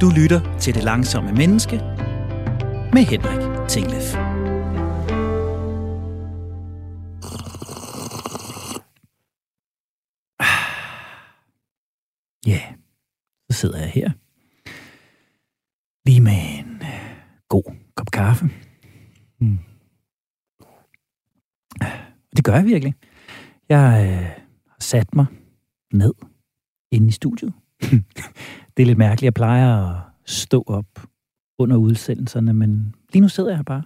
Du lytter til Det Langsomme Menneske med Henrik Tinglef. Ah. Ja, så sidder jeg her. Lige med en øh, god kop kaffe. Mm. Det gør jeg virkelig. Jeg øh, har sat mig ned inde i studiet. det er lidt mærkeligt. Jeg plejer at stå op under udsendelserne, men lige nu sidder jeg her bare.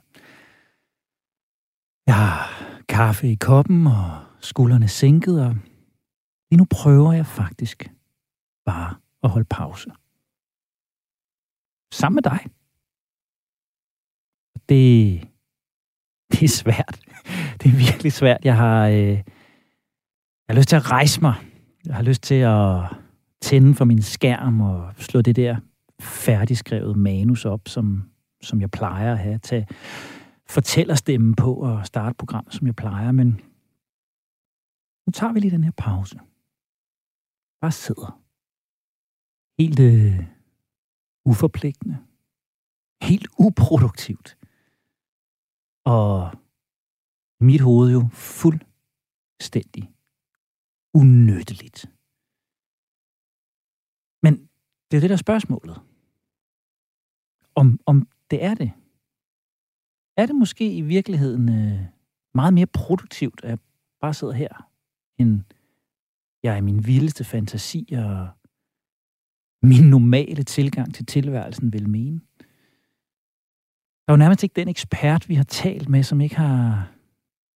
Jeg har kaffe i koppen og skuldrene sænket, og lige nu prøver jeg faktisk bare at holde pause. Sammen med dig. Det, det er svært. Det er virkelig svært. Jeg har, øh, jeg har lyst til at rejse mig. Jeg har lyst til at tænde for min skærm og slå det der færdigskrevet manus op, som, som jeg plejer at have. Tage fortællerstemmen på og starte programmet, som jeg plejer. Men nu tager vi lige den her pause. Bare sidder. Helt øh, uforpligtende. Helt uproduktivt. Og mit hoved jo fuldstændig unødeligt. Det er det, der er spørgsmålet. Om, om det er det. Er det måske i virkeligheden øh, meget mere produktivt, at jeg bare sidder her, end jeg i min vildeste fantasi og min normale tilgang til tilværelsen vil mene? Der er jo nærmest ikke den ekspert, vi har talt med, som ikke har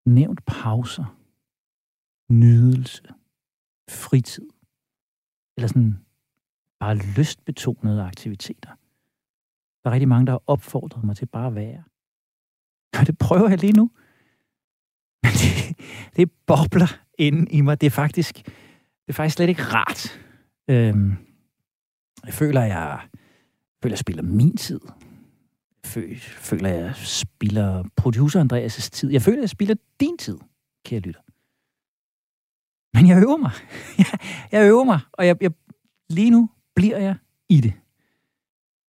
nævnt pauser, nydelse, fritid, eller sådan bare lystbetonede aktiviteter. Der er rigtig mange, der har opfordret mig til bare at være. Og det prøver jeg lige nu. Men det, det bobler inde i mig. Det er faktisk, det er faktisk slet ikke rart. Øhm, jeg føler, jeg, jeg føler, jeg spiller min tid. Jeg føler, jeg spiller producer Andreas' tid. Jeg føler, jeg spiller din tid, kære lytter. Men jeg øver mig. Jeg, jeg øver mig, og jeg, jeg, lige nu bliver jeg i det.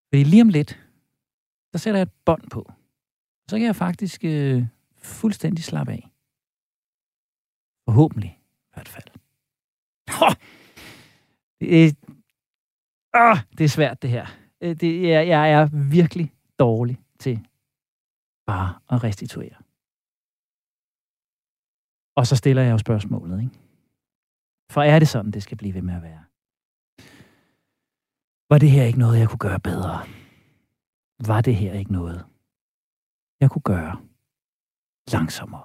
Fordi lige om lidt, så sætter jeg et bånd på. Så kan jeg faktisk øh, fuldstændig slappe af. Forhåbentlig i hvert fald. Oh, det, øh, er, oh, det er svært, det her. Øh, det, jeg, jeg er virkelig dårlig til bare at restituere. Og så stiller jeg jo spørgsmålet, ikke? For er det sådan, det skal blive ved med at være? Var det her ikke noget, jeg kunne gøre bedre? Var det her ikke noget, jeg kunne gøre langsommere?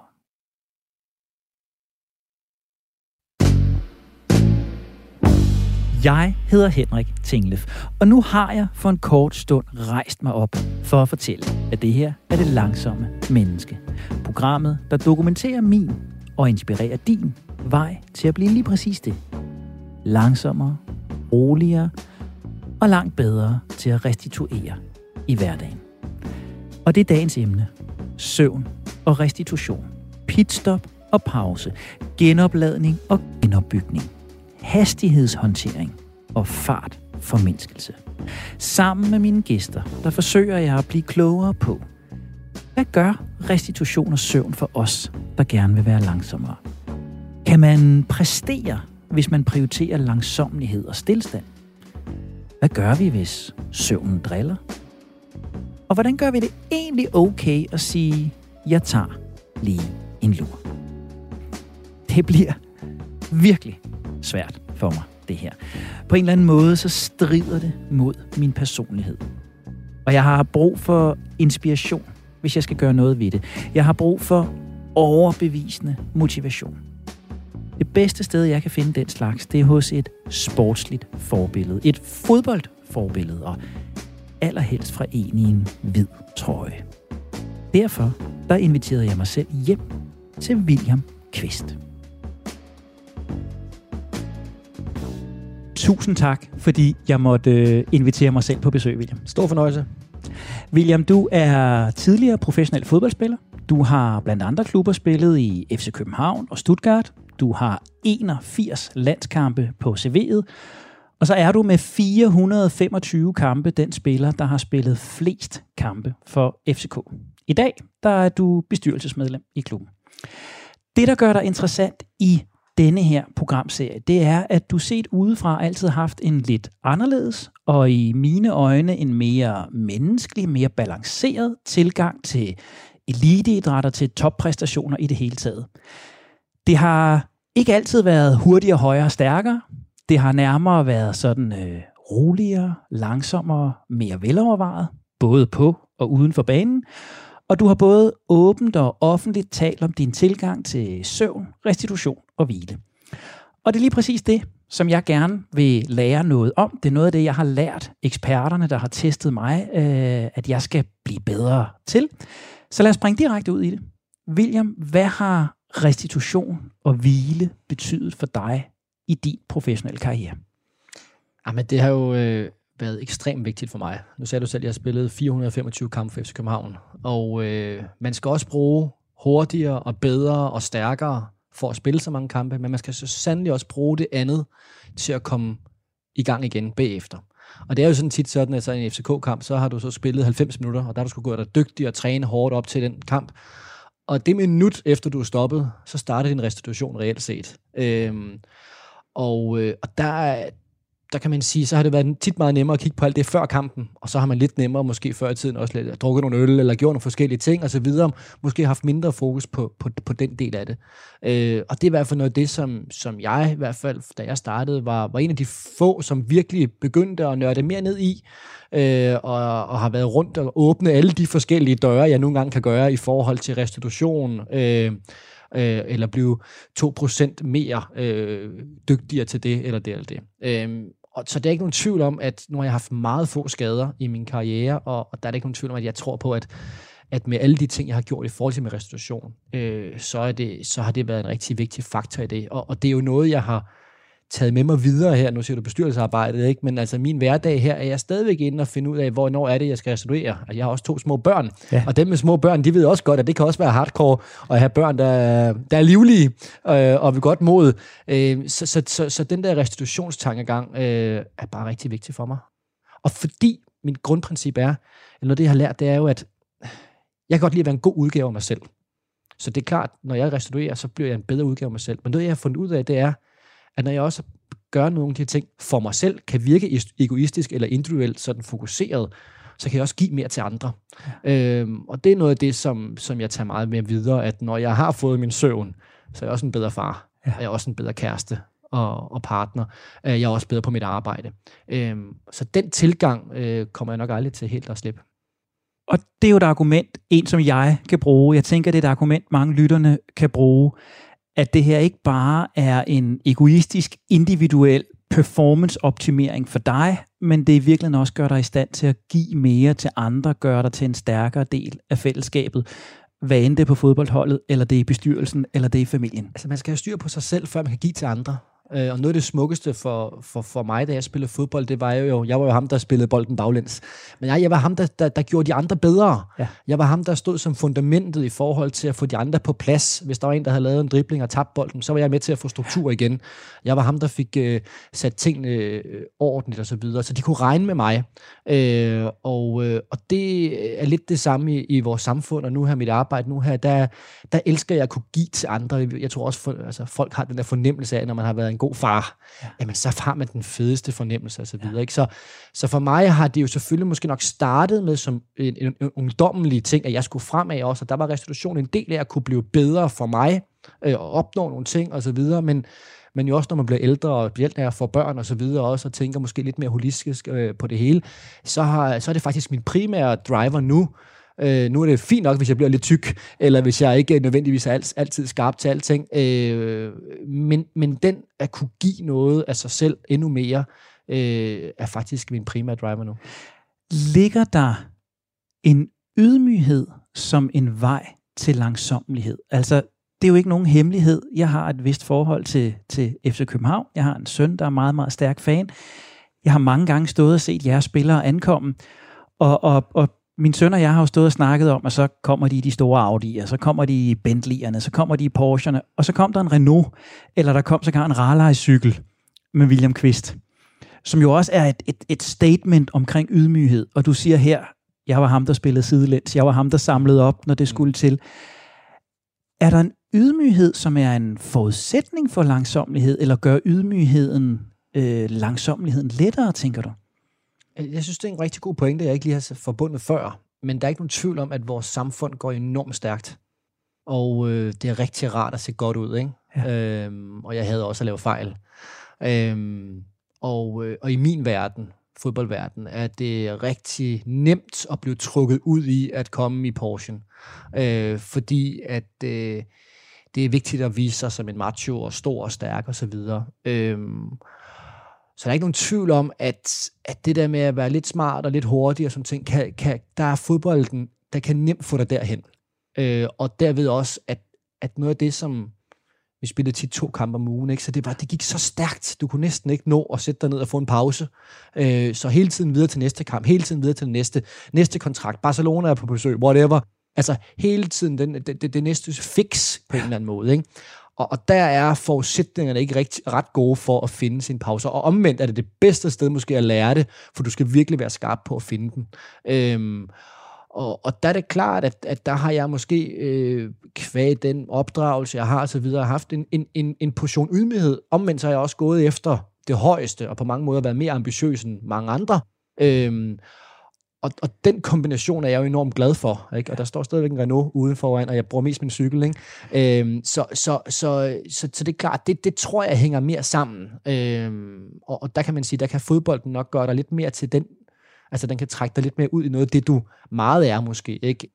Jeg hedder Henrik Tinglef, og nu har jeg for en kort stund rejst mig op for at fortælle, at det her er det langsomme menneske. Programmet, der dokumenterer min og inspirerer din vej til at blive lige præcis det. Langsommere, roligere og langt bedre til at restituere i hverdagen. Og det er dagens emne. Søvn og restitution. Pitstop og pause. Genopladning og genopbygning. Hastighedshåndtering og fart formindskelse. Sammen med mine gæster, der forsøger jeg at blive klogere på, hvad gør restitution og søvn for os, der gerne vil være langsommere? Kan man præstere, hvis man prioriterer langsommelighed og stillstand? Hvad gør vi, hvis søvnen driller? Og hvordan gør vi det egentlig okay at sige, jeg tager lige en lur? Det bliver virkelig svært for mig, det her. På en eller anden måde, så strider det mod min personlighed. Og jeg har brug for inspiration, hvis jeg skal gøre noget ved det. Jeg har brug for overbevisende motivation. Det bedste sted, jeg kan finde den slags, det er hos et sportsligt forbillede. Et fodboldforbillede, og allerhelst fra en i en hvid trøje. Derfor der inviterede jeg mig selv hjem til William Kvist. Tusind tak, fordi jeg måtte øh, invitere mig selv på besøg, William. Stor fornøjelse. William, du er tidligere professionel fodboldspiller. Du har blandt andre klubber spillet i FC København og Stuttgart. Du har 81 landskampe på CV'et, Og så er du med 425 kampe den spiller, der har spillet flest kampe for FCK. I dag der er du bestyrelsesmedlem i klubben. Det, der gør dig interessant i denne her programserie, det er, at du set udefra altid har haft en lidt anderledes og i mine øjne en mere menneskelig, mere balanceret tilgang til eliteidrætter, til toppræstationer i det hele taget. Det har ikke altid været hurtigere, højere og stærkere. Det har nærmere været sådan øh, roligere, langsommere, mere velovervejet, både på og uden for banen. Og du har både åbent og offentligt talt om din tilgang til søvn, restitution og hvile. Og det er lige præcis det, som jeg gerne vil lære noget om. Det er noget af det, jeg har lært eksperterne, der har testet mig, øh, at jeg skal blive bedre til. Så lad os springe direkte ud i det. William, hvad har restitution og hvile betydet for dig i din professionelle karriere? Ah, Jamen, det har jo øh, været ekstremt vigtigt for mig. Nu sagde du selv, at jeg har spillet 425 kampe for FC København, og øh, man skal også bruge hurtigere og bedre og stærkere for at spille så mange kampe, men man skal så sandelig også bruge det andet til at komme i gang igen bagefter. Og det er jo sådan tit sådan, at så i en FCK-kamp, så har du så spillet 90 minutter, og der har du skulle gå dig dygtig og træne hårdt op til den kamp. Og det minut efter du er stoppet, så starter din restitution reelt set. Øhm, og, øh, og der, der kan man sige, så har det været tit meget nemmere at kigge på alt det før kampen, og så har man lidt nemmere måske før i tiden også lidt, drukket nogle øl, eller gjort nogle forskellige ting osv., måske haft mindre fokus på, på, på den del af det. Øh, og det er i hvert fald noget af det, som, som jeg i hvert fald, da jeg startede, var, var en af de få, som virkelig begyndte at nørde mere ned i, øh, og, og har været rundt og åbne alle de forskellige døre, jeg nogle gange kan gøre i forhold til restitution, øh, øh, eller blive 2% mere øh, dygtigere til det, eller det eller det. Øh, og, så der er ikke nogen tvivl om, at nu har jeg haft meget få skader i min karriere, og, og der er ikke nogen tvivl om, at jeg tror på, at at med alle de ting, jeg har gjort i forhold til med restitution, øh, så, er det, så har det været en rigtig vigtig faktor i det. Og, og det er jo noget, jeg har taget med mig videre her. Nu siger du bestyrelsesarbejdet, ikke? men altså min hverdag her er jeg stadigvæk inde og finde ud af, hvornår er det, jeg skal restituere. Og jeg har også to små børn, ja. og dem med små børn, de ved også godt, at det kan også være hardcore at have børn, der, der er livlige øh, og vil godt mod. Øh, så, så, så, så den der restitutionstankegang øh, er bare rigtig vigtig for mig. Og fordi min grundprincip er, eller noget det, jeg har lært, det er jo, at jeg kan godt lide at være en god udgave af mig selv. Så det er klart, når jeg restituerer, så bliver jeg en bedre udgave af mig selv. Men noget, jeg har fundet ud af, det er, at når jeg også gør nogle af de ting for mig selv, kan virke egoistisk eller individuelt sådan fokuseret, så kan jeg også give mere til andre. Ja. Øhm, og det er noget af det, som, som jeg tager meget med videre, at når jeg har fået min søvn, så er jeg også en bedre far. Ja. Jeg er også en bedre kæreste og, og partner. Øh, jeg er også bedre på mit arbejde. Øhm, så den tilgang øh, kommer jeg nok aldrig til helt at slippe. Og det er jo et argument, en som jeg kan bruge. Jeg tænker, det er et argument, mange lytterne kan bruge, at det her ikke bare er en egoistisk, individuel performance-optimering for dig, men det i virkeligheden også gør dig i stand til at give mere til andre, gør dig til en stærkere del af fællesskabet, hvad end det er på fodboldholdet, eller det er i bestyrelsen, eller det er i familien. Altså man skal have styr på sig selv, før man kan give til andre. Øh, og noget af det smukkeste for, for, for mig, da jeg spillede fodbold, det var jo, jeg var jo ham, der spillede bolden baglæns. Men jeg, jeg var ham, der, der, der gjorde de andre bedre. Ja. Jeg var ham, der stod som fundamentet i forhold til at få de andre på plads. Hvis der var en, der havde lavet en dribling og tabt bolden, så var jeg med til at få struktur igen. Jeg var ham, der fik øh, sat tingene øh, ordentligt og så videre, så de kunne regne med mig. Øh, og, øh, og det er lidt det samme i, i vores samfund, og nu her mit arbejde, nu her, der, der elsker jeg at kunne give til andre. Jeg tror også, for, altså, folk har den der fornemmelse af, når man har været en god far, ja. jamen så har man den fedeste fornemmelse og så videre. Ja. Ikke? Så, så for mig har det jo selvfølgelig måske nok startet med som en, en, en ungdommelig ting, at jeg skulle fremad også, og der var restitution en del af at kunne blive bedre for mig, øh, og opnå nogle ting og så videre, men, men jo også når man bliver ældre, og specielt når jeg får børn og så videre også, og tænker måske lidt mere holistisk øh, på det hele, så, har, så er det faktisk min primære driver nu, Øh, nu er det fint nok, hvis jeg bliver lidt tyk, eller hvis jeg ikke nødvendigvis er alt, altid skarp til alting. Øh, men, men den at kunne give noget af sig selv endnu mere, øh, er faktisk min primære driver nu. Ligger der en ydmyghed som en vej til langsommelighed? Altså, det er jo ikke nogen hemmelighed. Jeg har et vist forhold til, til FC København. Jeg har en søn, der er meget, meget stærk fan. Jeg har mange gange stået og set jeres spillere ankomme, og, og, og min søn og jeg har jo stået og snakket om, at så kommer de i de store Audi'er, så kommer de i Bentley'erne, så kommer de i Porsche'erne, og så kom der en Renault, eller der kom sågar en Raleigh-cykel med William Kvist. som jo også er et, et, et statement omkring ydmyghed. Og du siger her, jeg var ham, der spillede sidelæns, jeg var ham, der samlede op, når det skulle til. Er der en ydmyghed, som er en forudsætning for langsomlighed, eller gør ydmygheden øh, langsomligheden lettere, tænker du? Jeg synes, det er en rigtig god pointe, jeg ikke lige har forbundet før. Men der er ikke nogen tvivl om, at vores samfund går enormt stærkt. Og øh, det er rigtig rart at se godt ud, ikke? Ja. Øhm, og jeg havde også at lave fejl. Øhm, og, øh, og i min verden, fodboldverden, er det rigtig nemt at blive trukket ud i at komme i Porsche. Øh, fordi at øh, det er vigtigt at vise sig som en macho og stor og stærk og så videre. Øhm, så der er ikke nogen tvivl om, at, at det der med at være lidt smart og lidt hurtig og sådan ting, kan, kan, der er fodbolden, der kan nemt få dig derhen. Øh, og derved også, at, at noget af det, som vi spillede tit to kampe om ugen, ikke? så det, var, det gik så stærkt, du kunne næsten ikke nå at sætte dig ned og få en pause. Øh, så hele tiden videre til næste kamp, hele tiden videre til næste, næste kontrakt. Barcelona er på besøg, whatever. Altså hele tiden den, det, det, det næste fix på en eller anden måde. Ikke? Og, og der er forudsætningerne ikke rigtig, ret gode for at finde sin pauser. Og omvendt er det det bedste sted måske at lære det, for du skal virkelig være skarp på at finde den. Øhm, og, og der er det klart, at, at der har jeg måske øh, kvæg den opdragelse, jeg har osv., haft en, en, en, en portion ydmyghed. Omvendt så har jeg også gået efter det højeste, og på mange måder været mere ambitiøs end mange andre. Øhm, og, og den kombination er jeg jo enormt glad for. Ikke? Og der står stadigvæk en Renault uden foran, og jeg bruger mest min cykel. Ikke? Øhm, så, så, så, så, så det er klart, det, det tror jeg hænger mere sammen. Øhm, og, og der kan man sige, der kan fodbolden nok gøre dig lidt mere til den, altså den kan trække dig lidt mere ud i noget af det, du meget er måske. Ikke?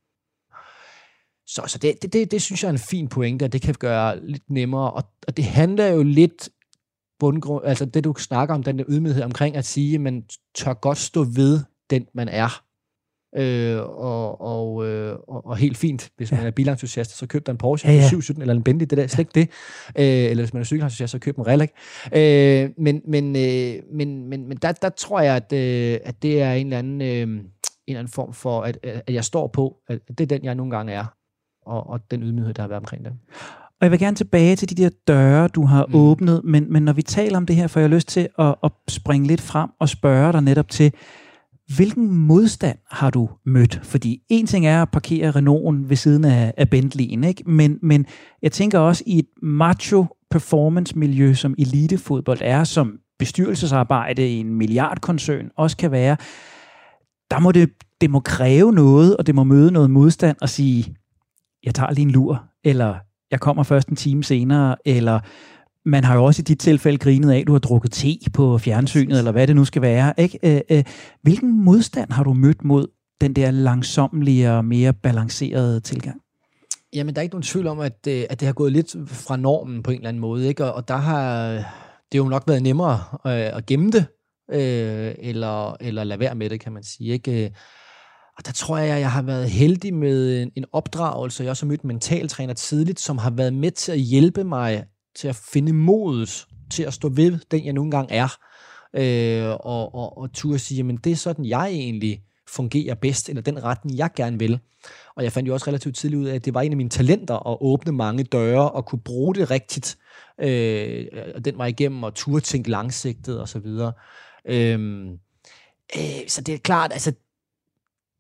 Så, så det, det, det, det synes jeg er en fin pointe, at det kan gøre lidt nemmere. Og, og det handler jo lidt bundgrund, altså det du snakker om, den der ydmyghed omkring at sige, at man tør godt stå ved den, man er. Øh, og, og, øh, og, og helt fint, hvis man ja. er bilentusiast, så køb dig en Porsche ja, ja. 717 eller en Bentley, det der slet ikke det. Øh, eller hvis man er cykelentusiast, så køb en Relic. Øh, men men, øh, men, men, men der, der tror jeg, at, øh, at det er en eller anden, øh, en eller anden form for, at, at jeg står på, at det er den, jeg nogle gange er, og, og den ydmyghed, der har været omkring det. Og jeg vil gerne tilbage til de der døre, du har mm. åbnet, men, men når vi taler om det her, får jeg lyst til at, at springe lidt frem og spørge dig netop til, Hvilken modstand har du mødt? Fordi en ting er at parkere Renault'en ved siden af, af Bentley'en, ikke? Men, men jeg tænker også i et macho performance miljø, som elitefodbold er, som bestyrelsesarbejde i en milliardkoncern også kan være, der må det, det må kræve noget, og det må møde noget modstand og sige, jeg tager lige en lur, eller jeg kommer først en time senere, eller man har jo også i dit tilfælde grinet af, at du har drukket te på fjernsynet, eller hvad det nu skal være. Ikke? Øh, øh, hvilken modstand har du mødt mod den der langsomlige og mere balancerede tilgang? Jamen, der er ikke nogen tvivl om, at, øh, at det har gået lidt fra normen på en eller anden måde, ikke? Og, og der har det jo nok været nemmere øh, at gemme det, øh, eller, eller lade være med det, kan man sige, ikke? Og der tror jeg, at jeg har været heldig med en, en opdragelse. Jeg har også mødt en mentaltræner tidligt, som har været med til at hjælpe mig til at finde modet til at stå ved den, jeg nogle gange er, øh, og, og, og turde sige, men det er sådan, jeg egentlig fungerer bedst, eller den retning, jeg gerne vil. Og jeg fandt jo også relativt tidligt ud af, at det var en af mine talenter at åbne mange døre og kunne bruge det rigtigt, øh, og den var igennem, og turde tænke langsigtet og så videre. Øh, øh, så det er klart, altså,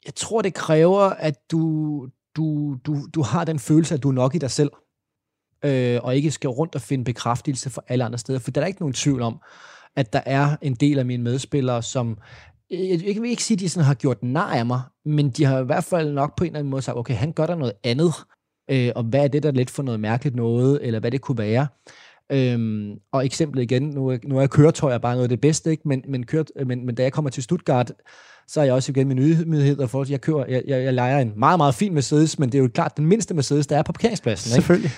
jeg tror, det kræver, at du, du, du, du har den følelse, at du er nok i dig selv øh, og ikke skal rundt og finde bekræftelse for alle andre steder. For der er ikke nogen tvivl om, at der er en del af mine medspillere, som øh, jeg, jeg vil ikke sige, at de sådan har gjort nar af mig, men de har i hvert fald nok på en eller anden måde sagt, okay, han gør der noget andet, øh, og hvad er det der lidt for noget mærkeligt noget, eller hvad det kunne være. Øhm, og eksemplet igen, nu, nu er køretøjer bare noget af det bedste, ikke? Men, men, kørt, men, men da jeg kommer til Stuttgart, så er jeg også igen min ydmyghed, for jeg kører, jeg, jeg, jeg leger en meget, meget fin Mercedes, men det er jo klart den mindste Mercedes, der er på parkeringspladsen. Ikke? Selvfølgelig.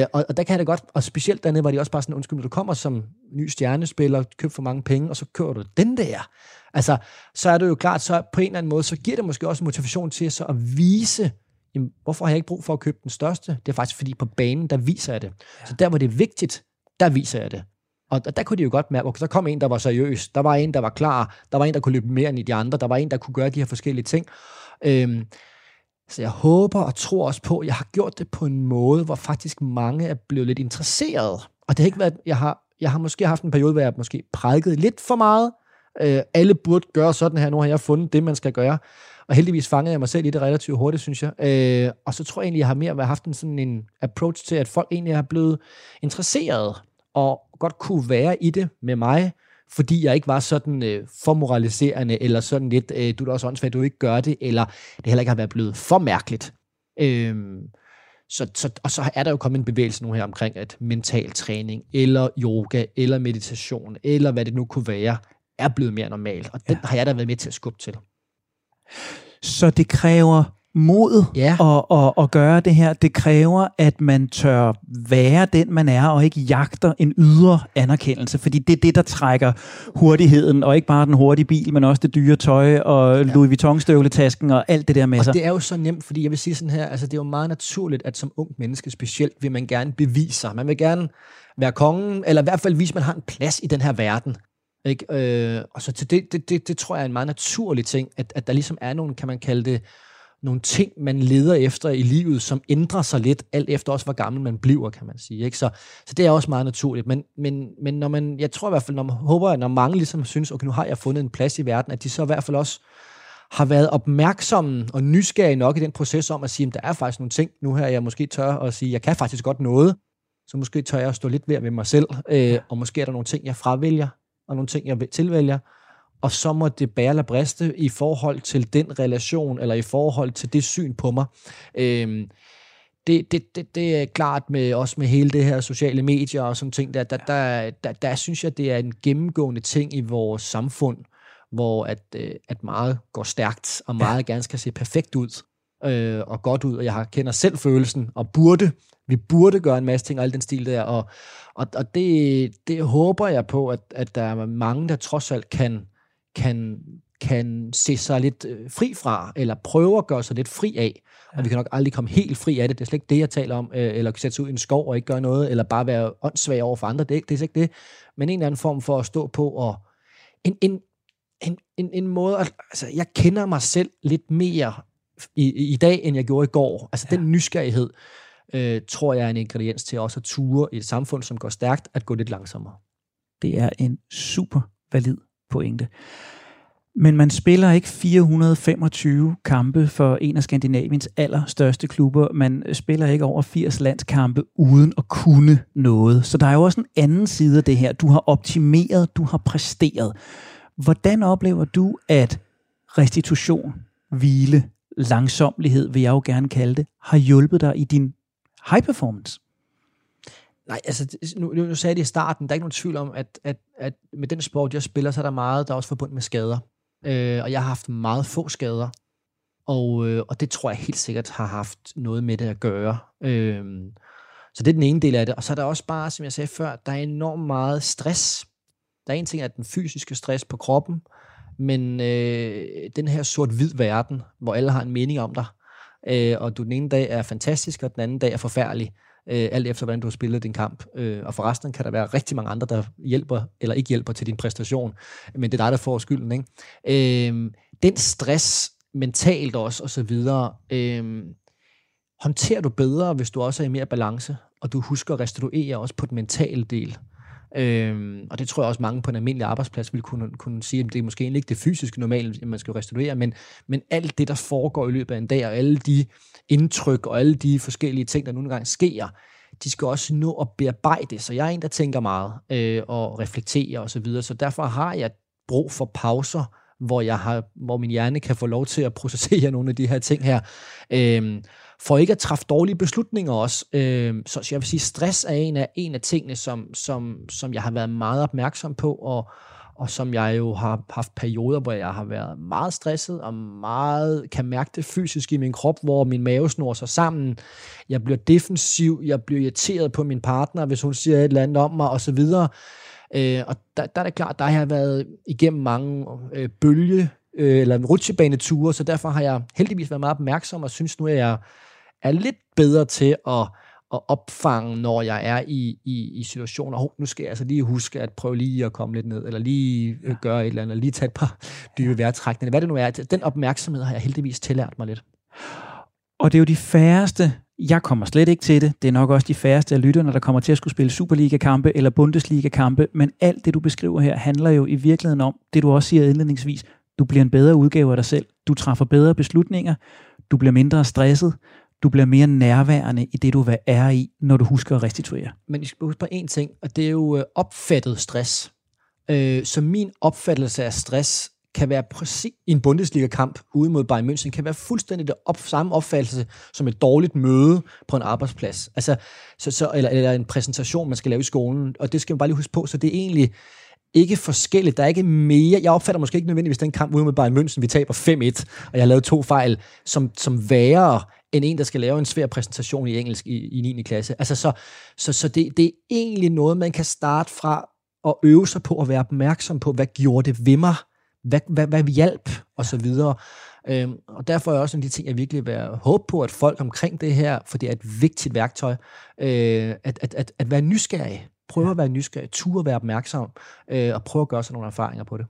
Øh, og, og, der kan det godt, og specielt dernede var de også bare sådan, undskyld, du kommer som ny stjernespiller, køber for mange penge, og så kører du den der. Altså, så er det jo klart, så på en eller anden måde, så giver det måske også motivation til så at vise, jamen, hvorfor har jeg ikke brug for at købe den største? Det er faktisk fordi på banen, der viser jeg det. Så der, hvor det er vigtigt, der viser jeg det. Og der kunne de jo godt mærke, at der kom en, der var seriøs, der var en, der var klar, der var en, der kunne løbe mere end de andre, der var en, der kunne gøre de her forskellige ting. Øhm, så jeg håber og tror også på, at jeg har gjort det på en måde, hvor faktisk mange er blevet lidt interesseret. Og det har ikke været, jeg har, jeg har måske haft en periode, hvor jeg måske prædikede lidt for meget, Øh, alle burde gøre sådan her. Nu har jeg fundet det, man skal gøre. Og heldigvis fangede jeg mig selv i det relativt hurtigt, synes jeg. Øh, og så tror jeg egentlig, jeg har mere haft en sådan en approach til, at folk egentlig har blevet interesseret og godt kunne være i det med mig, fordi jeg ikke var sådan øh, for moraliserende, eller sådan lidt, øh, du er da også åndssvagt, du ikke gør det, eller det heller ikke har været blevet for mærkeligt. Øh, så, så, og så er der jo kommet en bevægelse nu her omkring, at mental træning, eller yoga, eller meditation, eller hvad det nu kunne være, er blevet mere normalt. Og den ja. har jeg da været med til at skubbe til. Så det kræver mod ja. at, at, at gøre det her. Det kræver, at man tør være den, man er, og ikke jagter en ydre anerkendelse, fordi det er det, der trækker hurtigheden, og ikke bare den hurtige bil, men også det dyre tøj, og ja. Louis Vuitton-støvletasken, og alt det der med og sig. Og det er jo så nemt, fordi jeg vil sige sådan her, altså det er jo meget naturligt, at som ung menneske specielt, vil man gerne bevise sig. Man vil gerne være kongen, eller i hvert fald vise, at man har en plads i den her verden. Ikke? Øh, og så til det, det, det, det tror jeg er en meget naturlig ting, at, at der ligesom er nogle, kan man kalde det, nogle ting, man leder efter i livet, som ændrer sig lidt, alt efter også, hvor gammel man bliver, kan man sige. Ikke? Så, så det er også meget naturligt. Men, men, men når man, jeg tror i hvert fald, når man håber, at når mange ligesom synes, okay, nu har jeg fundet en plads i verden, at de så i hvert fald også har været opmærksomme og nysgerrige nok i den proces om at sige, at der er faktisk nogle ting nu her, jeg måske tør at sige, jeg kan faktisk godt noget, så måske tør jeg at stå lidt ved mig selv, øh, og måske er der nogle ting, jeg fravælger, og nogle ting, jeg tilvælger, og så må det bære eller briste i forhold til den relation, eller i forhold til det syn på mig. Øhm, det, det, det, det er klart med også med hele det her sociale medier og sådan ting, der, der, der, der, der synes jeg, det er en gennemgående ting i vores samfund, hvor at, øh, at meget går stærkt, og meget ja. gerne skal se perfekt ud øh, og godt ud, og jeg kender selv følelsen, og burde, vi burde gøre en masse ting, og al den stil der, og, og, og det, det håber jeg på, at, at der er mange, der trods alt kan, kan, kan se sig lidt øh, fri fra, eller prøve at gøre sig lidt fri af. Ja. Og vi kan nok aldrig komme helt fri af det. Det er slet ikke det, jeg taler om. Øh, eller sætte sig ud i en skov og ikke gøre noget, eller bare være åndssvag over for andre. Det er, det er slet ikke det. Men en eller anden form for at stå på og en, en, en, en, en måde, at, altså jeg kender mig selv lidt mere i, i dag, end jeg gjorde i går. Altså ja. den nysgerrighed, øh, tror jeg er en ingrediens til også at ture i et samfund, som går stærkt, at gå lidt langsommere. Det er en super valid pointe. Men man spiller ikke 425 kampe for en af Skandinaviens allerstørste klubber. Man spiller ikke over 80 landskampe uden at kunne noget. Så der er jo også en anden side af det her. Du har optimeret, du har præsteret. Hvordan oplever du, at restitution, hvile, langsomlighed, vil jeg jo gerne kalde det, har hjulpet dig i din high performance? Nej, altså, nu, nu sagde jeg det i starten, der er ikke nogen tvivl om, at, at, at med den sport, jeg spiller, så er der meget, der er også forbundet med skader. Øh, og jeg har haft meget få skader, og, øh, og det tror jeg helt sikkert har haft noget med det at gøre. Øh, så det er den ene del af det. Og så er der også bare, som jeg sagde før, der er enormt meget stress. Der er en ting, at den fysiske stress på kroppen, men øh, den her sort-hvid verden, hvor alle har en mening om dig, øh, og du den ene dag er fantastisk, og den anden dag er forfærdelig, øh, alt efter hvordan du har spillet din kamp. Øh, og forresten kan der være rigtig mange andre, der hjælper eller ikke hjælper til din præstation, men det er dig, der får skylden. Ikke? Øh, den stress, mentalt også, og så videre, øh, håndterer du bedre, hvis du også er i mere balance, og du husker at restituere også på den mentale del. Øhm, og det tror jeg også mange på en almindelig arbejdsplads vil kunne, kunne sige, at det er måske ikke det fysiske normale, man skal restituere, men, men alt det, der foregår i løbet af en dag, og alle de indtryk og alle de forskellige ting, der nogle gange sker, de skal også nå at bearbejde. Så jeg er en, der tænker meget øh, og reflekterer osv., så, videre. så derfor har jeg brug for pauser, hvor, jeg har, hvor min hjerne kan få lov til at processere nogle af de her ting her. Øhm, for ikke at træffe dårlige beslutninger også. Øhm, så, så jeg vil sige, stress er en af, en af tingene, som, som, som jeg har været meget opmærksom på, og, og som jeg jo har haft perioder, hvor jeg har været meget stresset, og meget kan mærke det fysisk i min krop, hvor min mave snor sig sammen. Jeg bliver defensiv, jeg bliver irriteret på min partner, hvis hun siger et eller andet om mig, osv., Øh, og der, der er det klart, der har jeg været igennem mange øh, bølge, øh, eller rutsjebaneture, så derfor har jeg heldigvis været meget opmærksom, og synes nu, at jeg er lidt bedre til at, at opfange, når jeg er i, i, i situationer. Oh, nu skal jeg altså lige huske at prøve lige at komme lidt ned, eller lige øh, gøre et eller andet, eller lige tage et par dybe vejrtrækninger. Hvad det nu er, den opmærksomhed har jeg heldigvis tillært mig lidt. Og det er jo de færreste jeg kommer slet ikke til det. Det er nok også de færreste af lytterne, der kommer til at skulle spille Superliga-kampe eller Bundesliga-kampe, men alt det, du beskriver her, handler jo i virkeligheden om, det du også siger indledningsvis, du bliver en bedre udgave af dig selv, du træffer bedre beslutninger, du bliver mindre stresset, du bliver mere nærværende i det, du er i, når du husker at restituere. Men I skal huske på én ting, og det er jo øh, opfattet stress. Øh, så min opfattelse af stress kan være præcis i en Bundesliga-kamp ude mod Bayern München, kan være fuldstændig det op, samme opfattelse som et dårligt møde på en arbejdsplads. Altså, så, så, eller, eller en præsentation, man skal lave i skolen. Og det skal man bare lige huske på. Så det er egentlig ikke forskelligt. Der er ikke mere. Jeg opfatter måske ikke nødvendigvis den kamp ude mod Bayern München, vi taber 5-1, og jeg har lavet to fejl, som, som værre end en, der skal lave en svær præsentation i engelsk i, i 9. klasse. Altså, så, så, så det, det er egentlig noget, man kan starte fra og øve sig på at være opmærksom på, hvad gjorde det ved mig? Hvad, hvad, hvad hjælp? Og så videre. Øhm, og derfor er også en af de ting, jeg virkelig vil håbe på, at folk omkring det her, for det er et vigtigt værktøj, øh, at, at, at, at være nysgerrig. Prøve at være nysgerrig, ture at være opmærksom, øh, og prøve at gøre sig nogle erfaringer på det.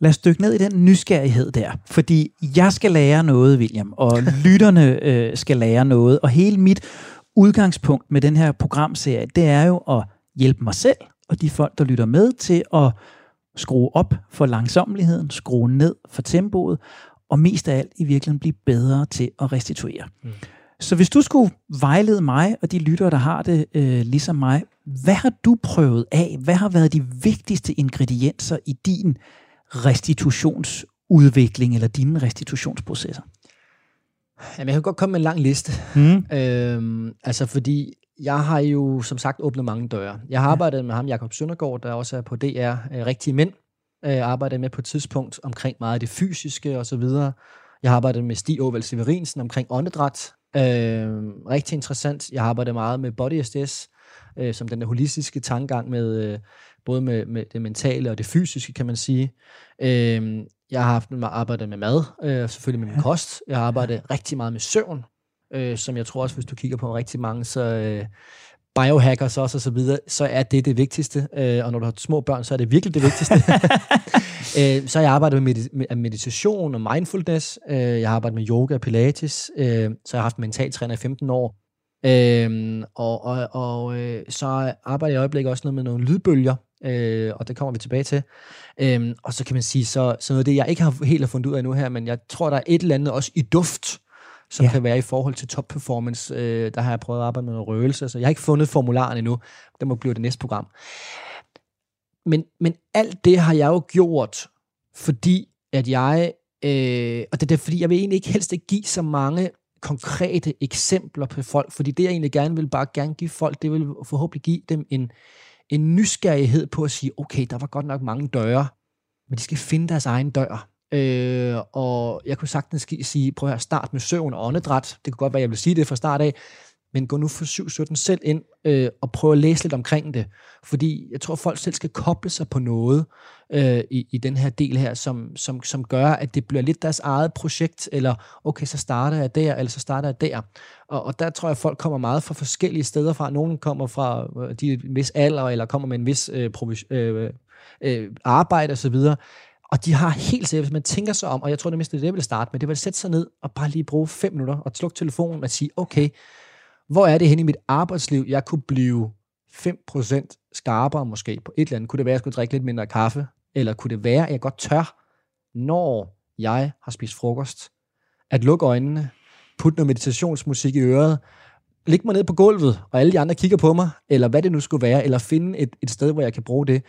Lad os dykke ned i den nysgerrighed der, fordi jeg skal lære noget, William, og lytterne øh, skal lære noget, og hele mit udgangspunkt med den her programserie, det er jo at hjælpe mig selv og de folk, der lytter med til at skrue op for langsomligheden, skrue ned for tempoet, og mest af alt i virkeligheden blive bedre til at restituere. Mm. Så hvis du skulle vejlede mig og de lyttere, der har det øh, ligesom mig, hvad har du prøvet af? Hvad har været de vigtigste ingredienser i din restitutionsudvikling eller dine restitutionsprocesser? Jamen, jeg kan godt komme med en lang liste. Mm. Øhm, altså, fordi jeg har jo som sagt åbnet mange døre. Jeg har arbejdet med ham, Jakob Søndergaard, der også er på DR, øh, Rigtige Mænd. Jeg øh, arbejdet med på et tidspunkt omkring meget af det fysiske og så videre. Jeg har arbejdet med Stig Åvald Severinsen omkring åndedræt. Øh, rigtig interessant. Jeg har arbejdet meget med Body SDS, øh, som den der holistiske tankegang med øh, både med, med det mentale og det fysiske, kan man sige. Øh, jeg har haft arbejdet med mad, øh, selvfølgelig med min kost. Jeg har arbejdet rigtig meget med søvn, øh, som jeg tror også, hvis du kigger på rigtig mange, så øh, biohackers også og så videre, så er det det vigtigste. Øh, og når du har små børn, så er det virkelig det vigtigste. øh, så har jeg arbejdet med, med meditation og mindfulness. Øh, jeg har arbejdet med yoga og pilates. Øh, så jeg har haft mentaltræner i 15 år. Øh, og og, og øh, så arbejder jeg i øjeblikket også noget med nogle lydbølger, øh, og det kommer vi tilbage til. Øh, og så kan man sige, så, så noget af det, jeg ikke har helt har fundet ud af nu her, men jeg tror, der er et eller andet også i duft, som ja. kan være i forhold til top performance. Øh, der har jeg prøvet at arbejde med noget røgelse, så jeg har ikke fundet formularen endnu. Det må blive det næste program. Men, men alt det har jeg jo gjort, fordi at jeg, øh, og det er fordi, jeg vil egentlig ikke helst ikke give så mange konkrete eksempler på folk, fordi det jeg egentlig gerne vil bare gerne give folk, det vil forhåbentlig give dem en, en nysgerrighed på at sige, okay, der var godt nok mange døre, men de skal finde deres egen dør. Øh, og jeg kunne sagtens sige, prøv at start med søvn og åndedræt. Det kunne godt være, jeg ville sige det fra start af, men gå nu for 7-17 selv ind øh, og prøv at læse lidt omkring det. Fordi jeg tror, at folk selv skal koble sig på noget øh, i, i den her del her, som, som, som gør, at det bliver lidt deres eget projekt, eller okay, så starter jeg der, eller så starter jeg der. Og, og der tror jeg, at folk kommer meget fra forskellige steder fra. Nogle kommer fra øh, de en vis alder, eller kommer med en vis øh, øh, øh, arbejde osv., og de har helt sikkert, hvis man tænker sig om, og jeg tror det mindste, det jeg vil starte med, det vil sætte sig ned og bare lige bruge fem minutter og slukke telefonen og sige, okay, hvor er det henne i mit arbejdsliv, jeg kunne blive 5% skarpere måske på et eller andet. Kunne det være, at jeg skulle drikke lidt mindre kaffe? Eller kunne det være, at jeg godt tør, når jeg har spist frokost, at lukke øjnene, putte noget meditationsmusik i øret, ligge mig ned på gulvet, og alle de andre kigger på mig, eller hvad det nu skulle være, eller finde et, et sted, hvor jeg kan bruge det.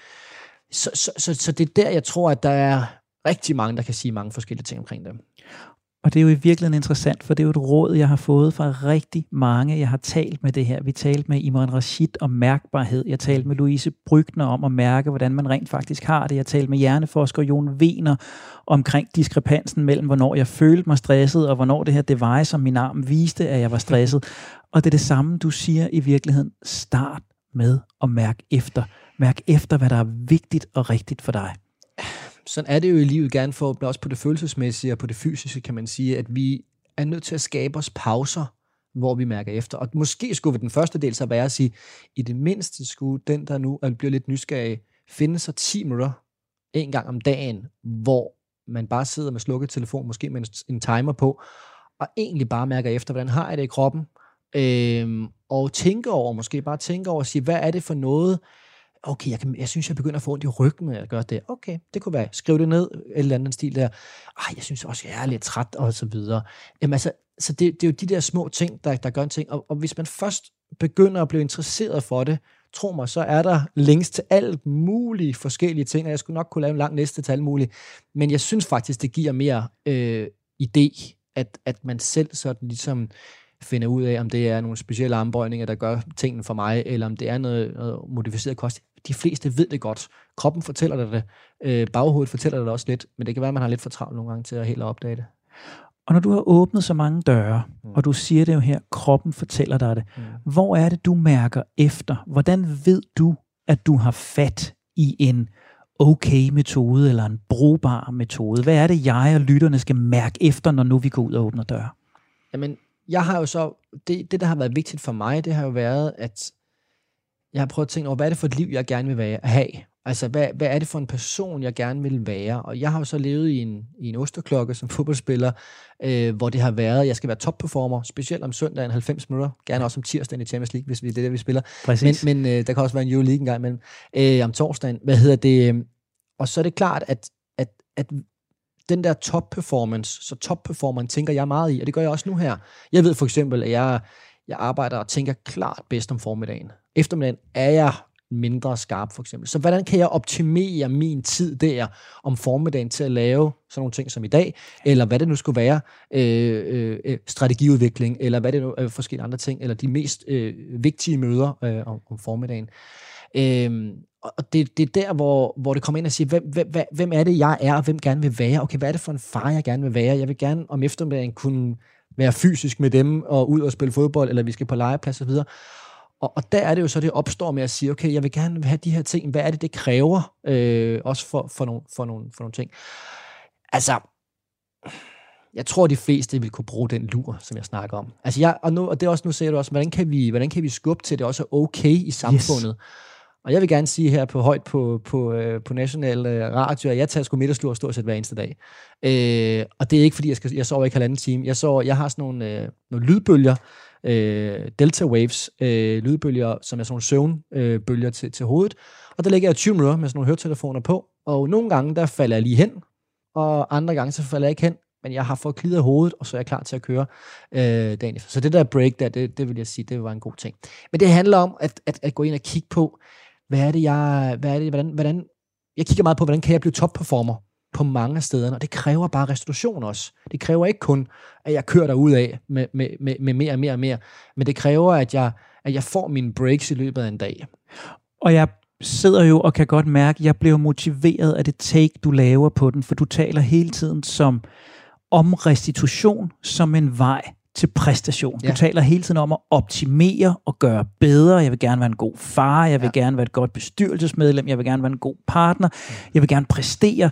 Så, så, så, så det er der, jeg tror, at der er rigtig mange, der kan sige mange forskellige ting omkring det. Og det er jo i virkeligheden interessant, for det er jo et råd, jeg har fået fra rigtig mange. Jeg har talt med det her. Vi talte med Imran Rashid om mærkbarhed. Jeg talte med Louise Brygner om at mærke, hvordan man rent faktisk har det. Jeg talte med hjerneforsker Jon Wiener omkring diskrepansen mellem, hvornår jeg følte mig stresset, og hvornår det her device som min arm viste, at jeg var stresset. Og det er det samme, du siger i virkeligheden. Start med at mærke efter. Mærk efter, hvad der er vigtigt og rigtigt for dig. Sådan er det jo i livet gerne for, også på det følelsesmæssige og på det fysiske, kan man sige, at vi er nødt til at skabe os pauser, hvor vi mærker efter. Og måske skulle den første del så være at sige, i det mindste skulle den, der nu bliver lidt nysgerrig, finde sig 10 minutter en gang om dagen, hvor man bare sidder med slukket telefon, måske med en timer på, og egentlig bare mærker efter, hvordan har jeg det i kroppen, øhm, og tænke over, måske bare tænke over at sige, hvad er det for noget, okay, jeg, kan, jeg synes, jeg begynder at få ondt i ryggen, når jeg gør det. Okay, det kunne være, skriv det ned, et eller andet stil der. Ej, jeg synes også, jeg er lidt træt, og så videre. Jamen altså, så det, det er jo de der små ting, der, der gør en ting. Og, og hvis man først begynder at blive interesseret for det, tro mig, så er der links til alt mulige forskellige ting, og jeg skulle nok kunne lave en lang liste til alt muligt. Men jeg synes faktisk, det giver mere øh, idé, at, at man selv sådan ligesom finder ud af, om det er nogle specielle armbøjninger, der gør tingene for mig, eller om det er noget, noget modificeret kost. De fleste ved det godt. Kroppen fortæller dig det. Øh, baghovedet fortæller dig det også lidt, men det kan være, at man har lidt for travlt nogle gange til at helt opdage det. Og når du har åbnet så mange døre, mm. og du siger det jo her, kroppen fortæller dig det, mm. hvor er det, du mærker efter? Hvordan ved du, at du har fat i en okay metode, eller en brugbar metode? Hvad er det, jeg og lytterne skal mærke efter, når nu vi går ud og åbner døre? Jamen, jeg har jo så, det, det der har været vigtigt for mig, det har jo været, at jeg har prøvet at tænke over, hvad er det for et liv, jeg gerne vil være, have? Altså, hvad, hvad er det for en person, jeg gerne vil være? Og jeg har jo så levet i en, i en osterklokke som fodboldspiller, øh, hvor det har været, at jeg skal være topperformer, specielt om søndagen 90 minutter, gerne også om tirsdagen i Champions League, hvis vi, det er det, vi spiller. Præcis. Men, men øh, der kan også være en Euroleague en gang imellem. Øh, om torsdagen, hvad hedder det? Øh, og så er det klart, at, at, at den der top performance, så top performance tænker jeg meget i, og det gør jeg også nu her. Jeg ved for eksempel, at jeg, jeg arbejder og tænker klart bedst om formiddagen. Eftermiddagen er jeg mindre skarp, for eksempel. Så hvordan kan jeg optimere min tid der om formiddagen til at lave sådan nogle ting som i dag, eller hvad det nu skulle være, øh, øh, øh strategiudvikling, eller hvad det nu er, øh, forskellige andre ting, eller de mest øh, vigtige møder øh, om, om formiddagen. Øh, og det, det er der, hvor, hvor det kommer ind og siger, hvem, hvem, hvem er det, jeg er, og hvem gerne vil være? Okay, hvad er det for en far, jeg gerne vil være? Jeg vil gerne om eftermiddagen kunne være fysisk med dem, og ud og spille fodbold, eller vi skal på legeplads og videre. Og, og der er det jo så, det opstår med at sige, okay, jeg vil gerne have de her ting. Hvad er det, det kræver? Øh, også for, for, nogle, for, nogle, for nogle ting. Altså, jeg tror, de fleste vil kunne bruge den lur, som jeg snakker om. Altså, jeg, og, nu, og det er også, nu ser du også, hvordan kan vi, hvordan kan vi skubbe til, det også er okay i samfundet? Yes. Og jeg vil gerne sige her på højt på, på, øh, på national øh, radio, at jeg tager sgu middagslur stort set hver eneste dag. Øh, og det er ikke, fordi jeg, skal, jeg sover ikke halvanden time. Jeg, sover, jeg har sådan nogle, øh, nogle lydbølger, øh, delta waves, øh, lydbølger, som er sådan nogle søvnbølger øh, til, til hovedet. Og der ligger jeg 20 minutter med sådan nogle høretelefoner på, og nogle gange, der falder jeg lige hen, og andre gange, så falder jeg ikke hen, men jeg har fået klidet hovedet, og så er jeg klar til at køre øh, dagen efter. Så det der break der, det, det vil jeg sige, det var en god ting. Men det handler om at, at, at gå ind og kigge på, hvad er det, jeg, hvad er det, hvordan, hvordan, jeg kigger meget på, hvordan kan jeg blive topperformer på mange af stederne, og det kræver bare restitution også. Det kræver ikke kun, at jeg kører derud af med, med, med, med mere og mere og mere, men det kræver, at jeg, at jeg får mine breaks i løbet af en dag. Og jeg sidder jo og kan godt mærke, at jeg bliver motiveret af det take, du laver på den, for du taler hele tiden som om restitution som en vej til præstation. Ja. Du taler hele tiden om at optimere og gøre bedre. Jeg vil gerne være en god far, jeg vil ja. gerne være et godt bestyrelsesmedlem, jeg vil gerne være en god partner, jeg vil gerne præstere.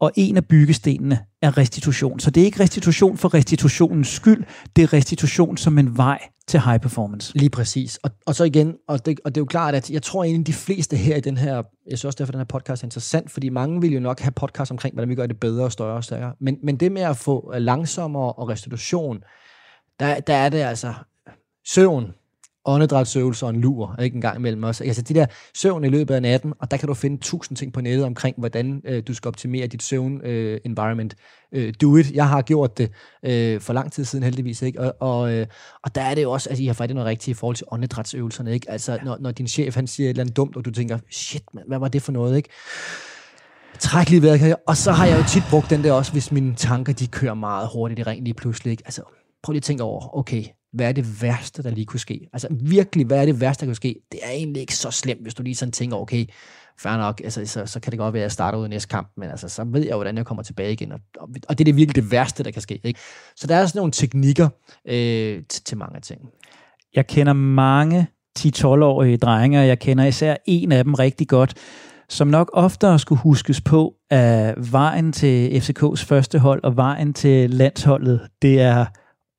Og en af byggestenene er restitution. Så det er ikke restitution for restitutionens skyld, det er restitution som en vej til high performance. Lige præcis. Og, og så igen, og det, og det er jo klart, at jeg tror egentlig, de fleste her i den her, jeg synes også derfor, den her podcast er interessant, fordi mange vil jo nok have podcast omkring, hvordan vi gør det bedre og større og stærkere. Men, men det med at få langsommere og restitution, der, der er det altså søvn, åndedrætsøvelser og en lur, ikke engang imellem os. Altså de der søvn i løbet af natten, og der kan du finde tusind ting på nettet omkring, hvordan øh, du skal optimere dit søvn øh, environment. Øh, do it. Jeg har gjort det øh, for lang tid siden heldigvis, ikke? Og, og, øh, og der er det jo også, altså I har faktisk noget rigtigt i forhold til åndedrætsøvelserne, ikke? Altså ja. når, når din chef, han siger et eller andet dumt, og du tænker, shit, man, hvad var det for noget, ikke? Træk lige vejret, og så har jeg jo tit brugt den der også, hvis mine tanker, de kører meget hurtigt i ring lige pludselig, ikke? Altså, prøv lige at tænke over, okay, hvad er det værste, der lige kunne ske? Altså virkelig, hvad er det værste, der kunne ske? Det er egentlig ikke så slemt, hvis du lige sådan tænker, okay, fair nok, altså, så, så kan det godt være, at jeg starter ud i næste kamp, men altså, så ved jeg, hvordan jeg kommer tilbage igen, og, og, og det er det virkelig det værste, der kan ske. Ikke? Så der er sådan nogle teknikker øh, til, til mange ting. Jeg kender mange 10-12-årige drenge, og jeg kender især en af dem rigtig godt, som nok oftere skulle huskes på, at vejen til FCK's første hold og vejen til landsholdet, det er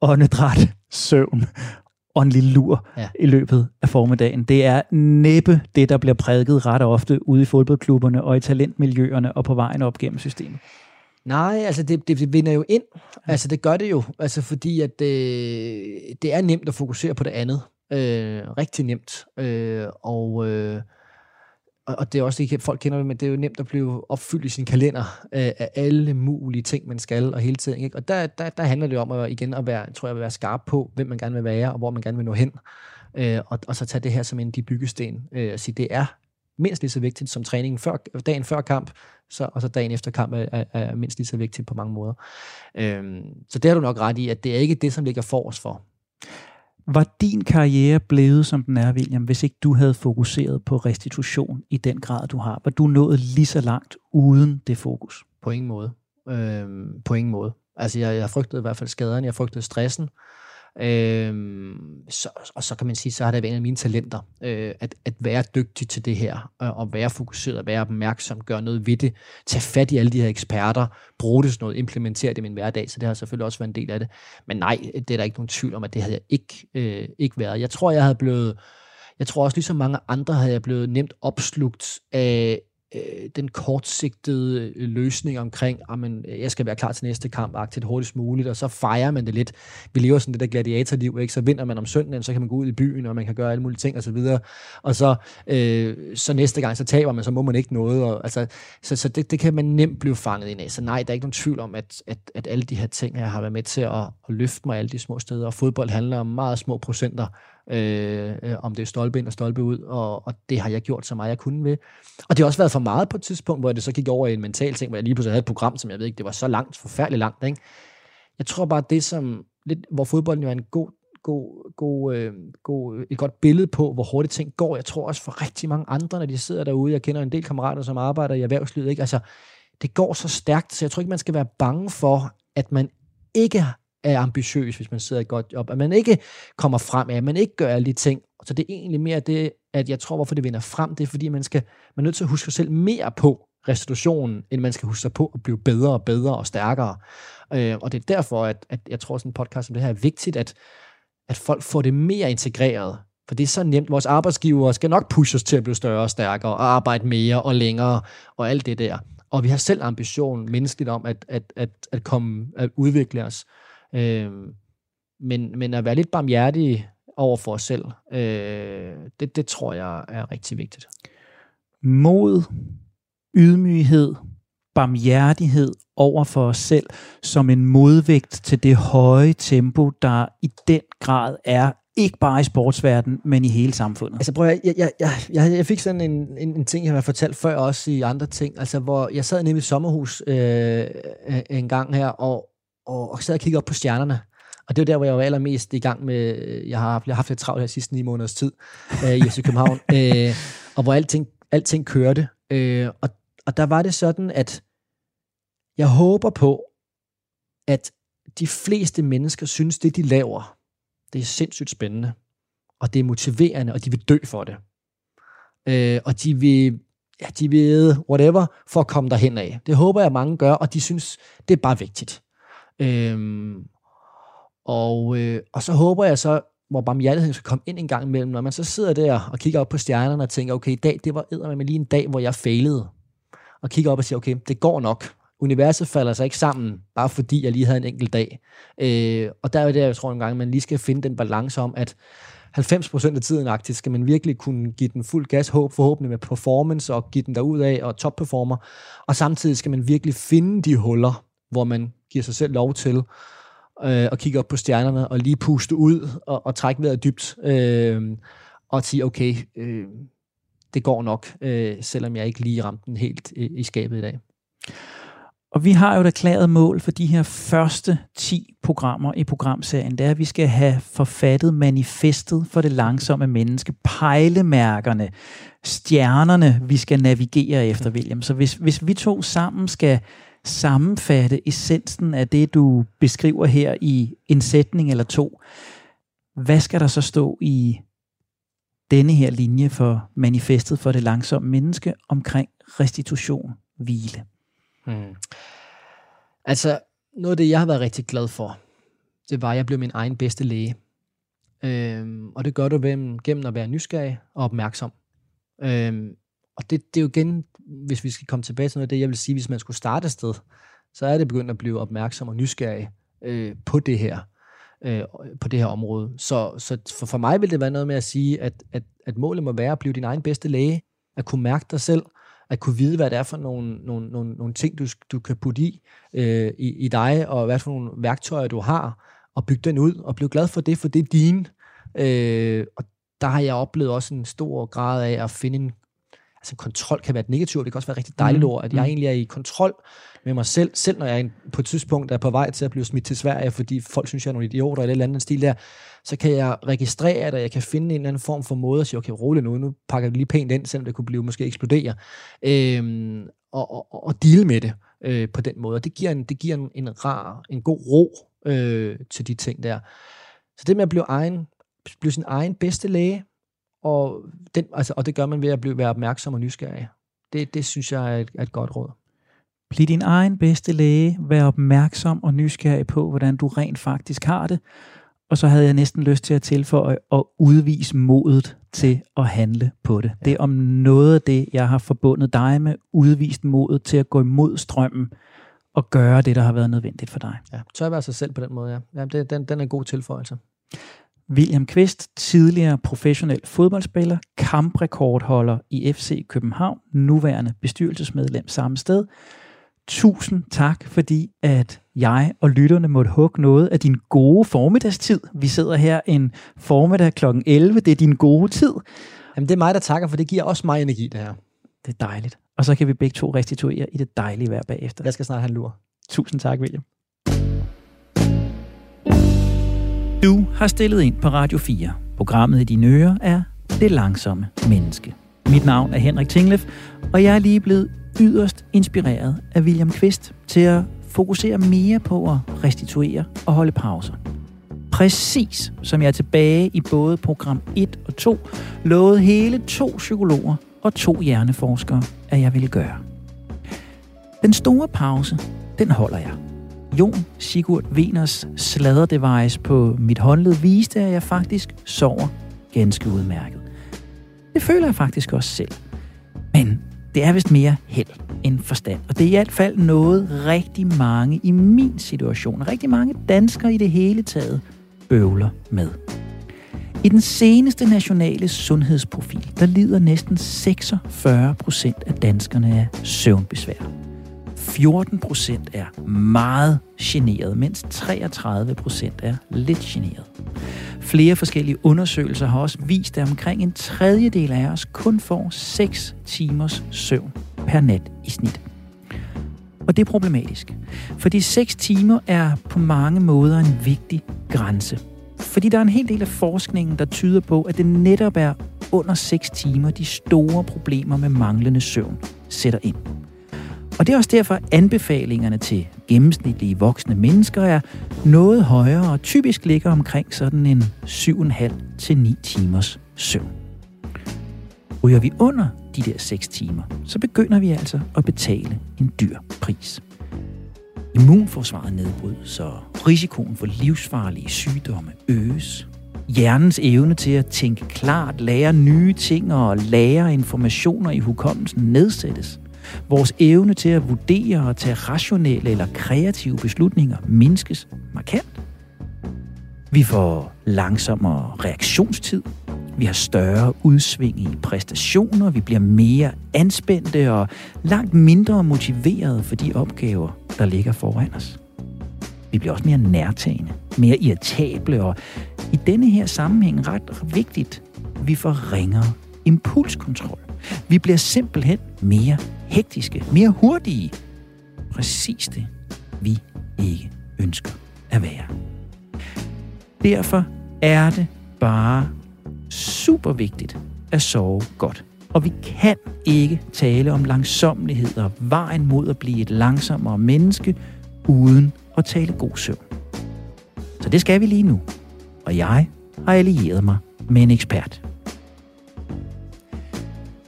åndedræt, søvn og en lille lur ja. i løbet af formiddagen. Det er næppe det, der bliver prædiket ret ofte ude i fodboldklubberne og i talentmiljøerne og på vejen op gennem systemet. Nej, altså det, det, det vinder jo ind. Altså det gør det jo. Altså fordi at det, øh, det er nemt at fokusere på det andet. Øh, rigtig nemt. Øh, og, øh, og det er også ikke, folk kender det, men det er jo nemt at blive opfyldt i sin kalender øh, af alle mulige ting, man skal og hele tiden. Ikke? Og der, der, der handler det om at, igen at være, tror jeg, at være skarp på, hvem man gerne vil være, og hvor man gerne vil nå hen. Øh, og, og så tage det her som en de byggesten øh, og sige, det er mindst lige så vigtigt som træningen før, dagen før kamp, så, og så dagen efter kamp er, er, er mindst lige så vigtigt på mange måder. Øhm, så det har du nok ret i, at det er ikke det, som ligger for os for. Var din karriere blevet, som den er, William, hvis ikke du havde fokuseret på restitution i den grad, du har? Var du nået lige så langt uden det fokus? På ingen måde. Øhm, på ingen måde. Altså, jeg, jeg frygtede i hvert fald skaderne, jeg frygtede stressen, Øhm, så, og så kan man sige, så har det været en af mine talenter, øh, at, at være dygtig til det her, og, og være fokuseret, være opmærksom, gøre noget ved det, tage fat i alle de her eksperter, bruge det sådan noget, implementere det i min hverdag, så det har selvfølgelig også været en del af det. Men nej, det er der ikke nogen tvivl om, at det havde jeg ikke, øh, ikke været. Jeg tror, jeg havde blevet, jeg tror også ligesom mange andre havde jeg blevet nemt opslugt af, øh, den kortsigtede øh, løsning omkring, ah, at øh, jeg skal være klar til næste kamp, aktivt hurtigst muligt, og så fejrer man det lidt. Vi lever sådan det der gladiatorliv, ikke? så vinder man om søndagen, så kan man gå ud i byen, og man kan gøre alle mulige ting, og så videre. Og så, øh, så næste gang, så taber man, så må man ikke noget. Og, altså, så så det, det kan man nemt blive fanget ind af. Så nej, der er ikke nogen tvivl om, at, at, at alle de her ting, jeg har været med til at, at løfte mig alle de små steder, og fodbold handler om meget små procenter, Øh, øh, om det er stolpe ind og stolpe ud, og, og det har jeg gjort så meget jeg kunne ved. Og det har også været for meget på et tidspunkt, hvor det så gik over i en mental ting, hvor jeg lige pludselig havde et program, som jeg ved ikke, det var så langt, forfærdeligt langt. Ikke? Jeg tror bare, det som, lidt, hvor fodbolden jo er en god god, god, øh, god, øh, et godt billede på, hvor hurtigt ting går. Jeg tror også for rigtig mange andre, når de sidder derude, jeg kender en del kammerater, som arbejder i erhvervslivet, ikke? Altså, det går så stærkt, så jeg tror ikke, man skal være bange for, at man ikke er ambitiøs, hvis man sidder i et godt job, at man ikke kommer frem, at man ikke gør alle de ting. Så det er egentlig mere det, at jeg tror, hvorfor det vinder frem, det er, fordi man, skal, man er nødt til at huske sig selv mere på restitutionen, end man skal huske sig på at blive bedre og bedre og stærkere. Øh, og det er derfor, at, at jeg tror, at sådan en podcast som det her er vigtigt, at, at folk får det mere integreret. For det er så nemt. Vores arbejdsgiver skal nok pushe os til at blive større og stærkere, og arbejde mere og længere, og alt det der. Og vi har selv ambitionen menneskeligt om at, at, at, at komme, at udvikle os. Øh, men, men at være lidt barmhjertige over for os selv, øh, det, det tror jeg er rigtig vigtigt. Mod, ydmyghed, barmhjertighed over for os selv, som en modvægt til det høje tempo, der i den grad er ikke bare i sportsverdenen, men i hele samfundet. Altså prøv at, jeg, jeg, jeg, jeg, fik sådan en, en, en ting, jeg har fortalt før også i andre ting, altså hvor jeg sad nede i et sommerhus øh, en gang her, og, og, og sad og kiggede op på stjernerne. Og det var der, hvor jeg var allermest i gang med, jeg har, jeg har haft lidt travlt her sidste ni måneders tid øh, i FC København, øh, og hvor alting, alting kørte. Øh, og, og der var det sådan, at jeg håber på, at de fleste mennesker synes, det de laver, det er sindssygt spændende, og det er motiverende, og de vil dø for det. Øh, og de vil, ja, de vil whatever, for at komme derhen af. Det håber jeg, mange gør, og de synes, det er bare vigtigt. Øhm, og, øh, og så håber jeg så, hvor barmhjertigheden skal komme ind en gang imellem, når man så sidder der og kigger op på stjernerne og tænker, okay, i dag, det var med lige en dag, hvor jeg failede. Og kigger op og siger, okay, det går nok. Universet falder sig ikke sammen, bare fordi jeg lige havde en enkelt dag. Øh, og der er det, jeg tror en gang, man lige skal finde den balance om, at 90% af tiden aktivt skal man virkelig kunne give den fuld gas, håb forhåbentlig med performance og give den derud af og top performer. Og samtidig skal man virkelig finde de huller, hvor man giver sig selv lov til øh, at kigge op på stjernerne og lige puste ud og, og trække vejret dybt øh, og sige, okay, øh, det går nok, øh, selvom jeg ikke lige ramte den helt i, i skabet i dag. Og vi har jo et erklæret mål for de her første 10 programmer i programserien, det er, at vi skal have forfattet manifestet for det langsomme menneske, pejlemærkerne, stjernerne, vi skal navigere efter, William. Så hvis, hvis vi to sammen skal sammenfatte essensen af det, du beskriver her i en sætning eller to, hvad skal der så stå i denne her linje for manifestet for det langsomme menneske omkring restitution, hvile? Hmm. Altså, noget af det, jeg har været rigtig glad for, det var, at jeg blev min egen bedste læge. Øhm, og det gør du gennem at være nysgerrig og opmærksom. Øhm, og det, det er jo igen, hvis vi skal komme tilbage til noget af det, jeg vil sige, hvis man skulle starte et sted, så er det begyndt at blive opmærksom og nysgerrig øh, på det her øh, på det her område. Så, så for, for mig vil det være noget med at sige, at, at, at målet må være at blive din egen bedste læge, at kunne mærke dig selv, at kunne vide, hvad det er for nogle, nogle, nogle, nogle ting, du, du kan putte i, øh, i, i dig, og hvad for nogle værktøjer, du har, og bygge den ud, og blive glad for det, for det er din. Øh, og der har jeg oplevet også en stor grad af at finde en altså kontrol kan være et negativt, det kan også være et rigtig dejligt mm. ord, at jeg mm. egentlig er i kontrol med mig selv, selv når jeg på et tidspunkt er på vej til at blive smidt til Sverige, fordi folk synes, jeg er nogle idioter eller et eller andet stil der, så kan jeg registrere det, og jeg kan finde en eller anden form for måde at sige, okay, rolig nu, nu pakker vi lige pænt ind, selvom det kunne blive måske eksplodere, øhm, og, og, og deal med det øh, på den måde. Og det giver en, det giver en, en rar, en god ro øh, til de ting der. Så det med at blive, egen, blive sin egen bedste læge, og, den, altså, og det gør man ved at blive, være opmærksom og nysgerrig. Det, det synes jeg er et, er et godt råd. Bliv din egen bedste læge. Vær opmærksom og nysgerrig på, hvordan du rent faktisk har det. Og så havde jeg næsten lyst til at tilføje at udvise modet til at handle på det. Det er om noget af det, jeg har forbundet dig med, udvist modet til at gå imod strømmen og gøre det, der har været nødvendigt for dig. Ja, tør være sig selv på den måde, ja. ja det, den, den er en god tilføjelse. William Kvist, tidligere professionel fodboldspiller, kamprekordholder i FC København, nuværende bestyrelsesmedlem samme sted. Tusind tak, fordi at jeg og lytterne måtte hugge noget af din gode formiddagstid. Vi sidder her en formiddag kl. 11. Det er din gode tid. Jamen, det er mig, der takker, for det giver også mig energi, det her. Det er dejligt. Og så kan vi begge to restituere i det dejlige vejr bagefter. Jeg skal snart have en lur. Tusind tak, William. Du har stillet ind på Radio 4. Programmet i dine ører er Det Langsomme Menneske. Mit navn er Henrik Tinglef, og jeg er lige blevet yderst inspireret af William Kvist til at fokusere mere på at restituere og holde pauser. Præcis som jeg er tilbage i både program 1 og 2 lovede hele to psykologer og to hjerneforskere, at jeg ville gøre. Den store pause, den holder jeg. Jon Sigurd Veners sladderdevice på mit håndled viste, at jeg faktisk sover ganske udmærket. Det føler jeg faktisk også selv. Men det er vist mere held end forstand. Og det er i hvert fald noget rigtig mange i min situation, rigtig mange danskere i det hele taget, bøvler med. I den seneste nationale sundhedsprofil, der lider næsten 46 procent af danskerne af søvnbesvær. 14 procent er meget generet, mens 33 procent er lidt generet. Flere forskellige undersøgelser har også vist, at omkring en tredjedel af os kun får 6 timers søvn per nat i snit. Og det er problematisk, fordi 6 timer er på mange måder en vigtig grænse. Fordi der er en hel del af forskningen, der tyder på, at det netop er under 6 timer, de store problemer med manglende søvn sætter ind. Og det er også derfor, at anbefalingerne til gennemsnitlige voksne mennesker er noget højere og typisk ligger omkring sådan en 7,5 til 9 timers søvn. Ryger vi under de der 6 timer, så begynder vi altså at betale en dyr pris. Immunforsvaret nedbrydes, så risikoen for livsfarlige sygdomme øges. Hjernens evne til at tænke klart, lære nye ting og lære informationer i hukommelsen nedsættes – Vores evne til at vurdere og tage rationelle eller kreative beslutninger mindskes markant. Vi får langsommere reaktionstid. Vi har større udsving i præstationer. Vi bliver mere anspændte og langt mindre motiverede for de opgaver, der ligger foran os. Vi bliver også mere nærtagende, mere irritable, og i denne her sammenhæng ret vigtigt, vi får ringere impulskontrol. Vi bliver simpelthen mere hektiske, mere hurtige. Præcis det, vi ikke ønsker at være. Derfor er det bare super vigtigt at sove godt. Og vi kan ikke tale om langsommelighed og vejen mod at blive et langsommere menneske, uden at tale god søvn. Så det skal vi lige nu. Og jeg har allieret mig med en ekspert.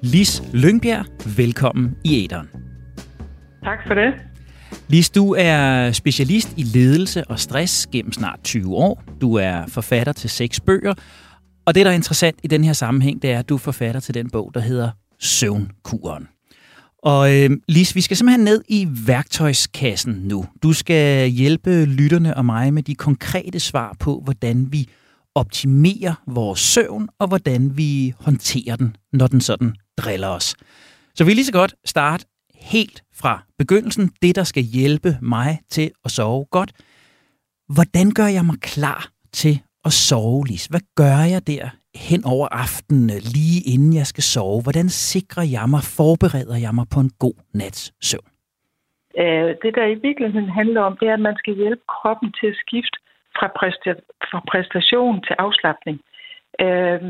Lis Lyngbjerg, velkommen i æderen. Tak for det. Lis, du er specialist i ledelse og stress gennem snart 20 år. Du er forfatter til seks bøger. Og det, der er interessant i den her sammenhæng, det er, at du er forfatter til den bog, der hedder Søvnkuren. Og øh, Lis, vi skal simpelthen ned i værktøjskassen nu. Du skal hjælpe lytterne og mig med de konkrete svar på, hvordan vi optimerer vores søvn, og hvordan vi håndterer den, når den sådan driller os. Så vi lige så godt starte helt fra begyndelsen, det der skal hjælpe mig til at sove godt. Hvordan gør jeg mig klar til at sove, Lis? Hvad gør jeg der hen over aftenen, lige inden jeg skal sove? Hvordan sikrer jeg mig, forbereder jeg mig på en god nats søvn? Øh, det, der i virkeligheden handler om, det er, at man skal hjælpe kroppen til at skifte fra, præsta- fra præstation til afslappning. Øh,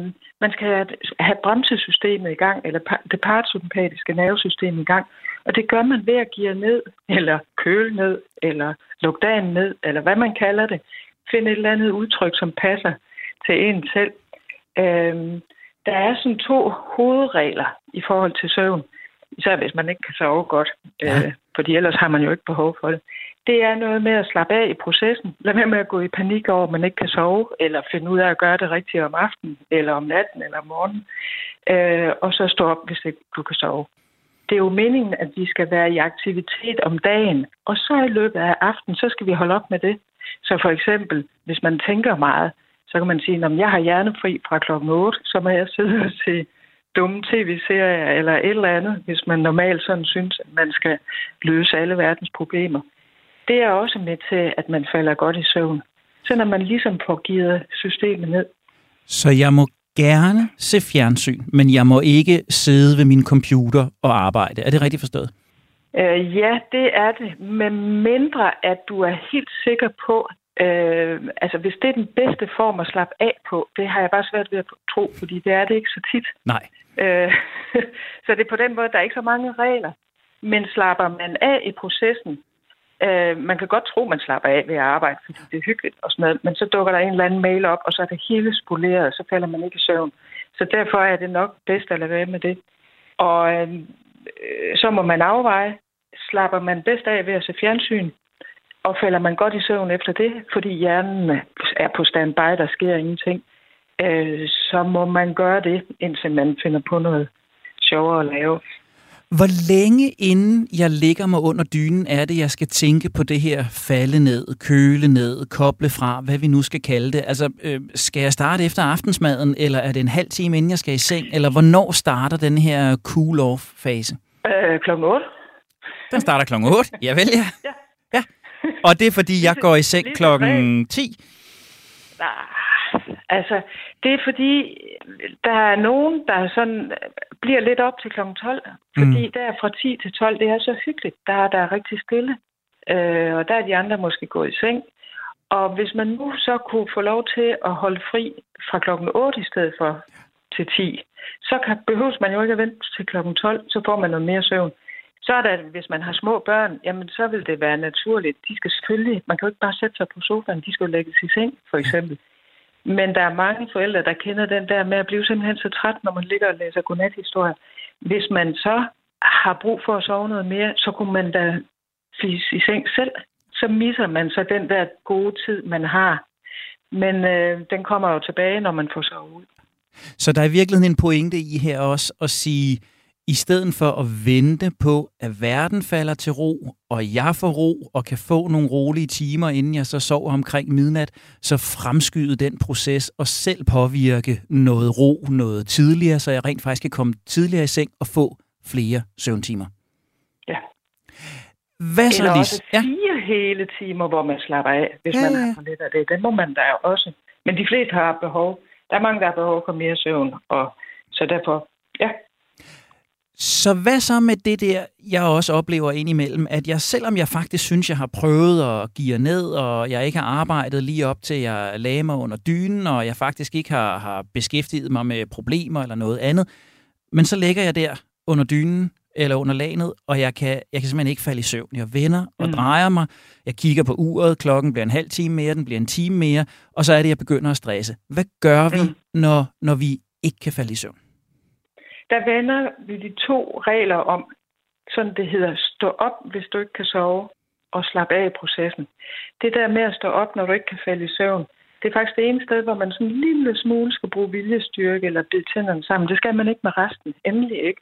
man skal have bremsesystemet i gang, eller det parasympatiske nervesystem i gang, og det gør man ved at give ned, eller køle ned, eller lukke dagen ned, eller hvad man kalder det. Finde et eller andet udtryk, som passer til en selv. Øhm, der er sådan to hovedregler i forhold til søvn, især hvis man ikke kan sove godt, ja. øh, fordi ellers har man jo ikke behov for det. Det er noget med at slappe af i processen. Lad være med at gå i panik over, at man ikke kan sove, eller finde ud af at gøre det rigtigt om aftenen, eller om natten, eller om morgenen. Øh, og så stå op, hvis ikke du kan sove. Det er jo meningen, at vi skal være i aktivitet om dagen, og så i løbet af aftenen, så skal vi holde op med det. Så for eksempel, hvis man tænker meget, så kan man sige, at jeg har hjernefri fra klokken 8, så må jeg sidde og se dumme tv-serier eller et eller andet, hvis man normalt sådan synes, at man skal løse alle verdens problemer. Det er også med til, at man falder godt i søvn. Så når man ligesom får givet systemet ned. Så jeg må gerne se fjernsyn, men jeg må ikke sidde ved min computer og arbejde. Er det rigtigt forstået? Øh, ja, det er det. Men mindre, at du er helt sikker på, Øh, altså, hvis det er den bedste form at slappe af på, det har jeg bare svært ved at tro, fordi det er det ikke så tit. Nej. Øh, så det er på den måde, der er ikke så mange regler. Men slapper man af i processen, øh, man kan godt tro, man slapper af ved at arbejde, fordi det er hyggeligt og sådan noget, men så dukker der en eller anden mail op, og så er det hele spoleret, og så falder man ikke i søvn. Så derfor er det nok bedst at lade være med det. Og øh, øh, så må man afveje, slapper man bedst af ved at se fjernsyn, og falder man godt i søvn efter det, fordi hjernen er på standby, der sker ingenting, øh, så må man gøre det, indtil man finder på noget sjovere at lave. Hvor længe inden jeg ligger mig under dynen, er det, jeg skal tænke på det her falde ned, køle ned, koble fra, hvad vi nu skal kalde det? Altså, øh, skal jeg starte efter aftensmaden, eller er det en halv time, inden jeg skal i seng? Eller hvornår starter den her cool-off-fase? Øh, klokken 8. Den starter klokken 8? Ja, vel ja. ja. ja. Og det er, fordi jeg går i seng klokken 10? Nej, altså, det er fordi, der er nogen, der sådan bliver lidt op til klokken 12. Fordi mm. der fra 10 til 12, det er så hyggeligt. Der er der rigtig stille. Øh, og der er de andre måske gået i seng. Og hvis man nu så kunne få lov til at holde fri fra klokken 8 i stedet for til 10, så kan, behøves man jo ikke at vente til klokken 12, så får man noget mere søvn. Så er der, hvis man har små børn, jamen så vil det være naturligt. De skal selvfølgelig, man kan jo ikke bare sætte sig på sofaen, de skal jo lægges i seng, for eksempel. Men der er mange forældre, der kender den der med at blive simpelthen så træt, når man ligger og læser godnathistorier. Hvis man så har brug for at sove noget mere, så kunne man da fise i seng selv. Så misser man så den der gode tid, man har. Men øh, den kommer jo tilbage, når man får sovet ud. Så der er i virkeligheden en pointe i her også at sige, i stedet for at vente på, at verden falder til ro, og jeg får ro og kan få nogle rolige timer, inden jeg så sover omkring midnat, så fremskyde den proces og selv påvirke noget ro noget tidligere, så jeg rent faktisk kan komme tidligere i seng og få flere søvntimer. Ja. Hvad så, Eller også fire ja. hele timer, hvor man slapper af, hvis ja, man har for lidt af det. Det må man da også. Men de fleste har behov. Der er mange, der har behov for mere søvn, og så derfor, ja, så hvad så med det der, jeg også oplever indimellem, at jeg selvom jeg faktisk synes, jeg har prøvet at give ned, og jeg ikke har arbejdet lige op til, jeg lagde mig under dynen, og jeg faktisk ikke har, har beskæftiget mig med problemer eller noget andet, men så ligger jeg der under dynen eller under lanet, og jeg kan, jeg kan simpelthen ikke falde i søvn. Jeg vender og mm. drejer mig, jeg kigger på uret, klokken bliver en halv time mere, den bliver en time mere, og så er det, jeg begynder at stresse. Hvad gør vi, mm. når, når vi ikke kan falde i søvn? Der vender vi de to regler om, sådan det hedder, stå op, hvis du ikke kan sove, og slappe af i processen. Det der med at stå op, når du ikke kan falde i søvn, det er faktisk det ene sted, hvor man sådan en lille smule skal bruge viljestyrke eller bide tænderne sammen. Det skal man ikke med resten. Endelig ikke.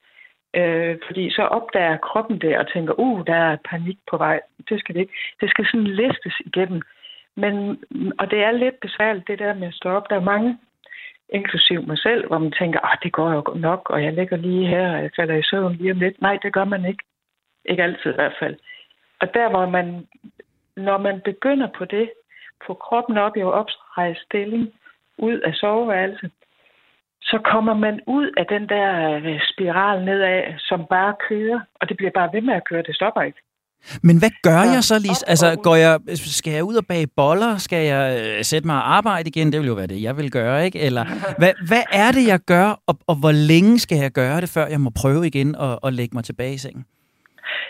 Øh, fordi så opdager kroppen det og tænker, uh, der er panik på vej. Det skal det ikke. Det skal sådan listes igennem. Men, og det er lidt besværligt, det der med at stå op. Der er mange, inklusiv mig selv, hvor man tænker, ah, det går jo nok, og jeg ligger lige her, og jeg falder i søvn lige om lidt. Nej, det gør man ikke. Ikke altid i hvert fald. Og der, hvor man, når man begynder på det, få kroppen op i oprejst stilling, ud af soveværelset, så kommer man ud af den der øh, spiral nedad, som bare kører, og det bliver bare ved med at køre, det stopper ikke. Men hvad gør ja, jeg så, lige? Altså, går jeg, skal jeg ud og bage boller? Skal jeg øh, sætte mig og arbejde igen? Det vil jo være det, jeg vil gøre, ikke? Eller hvad, hvad er det, jeg gør, og, og hvor længe skal jeg gøre det, før jeg må prøve igen og, og lægge mig tilbage i sengen?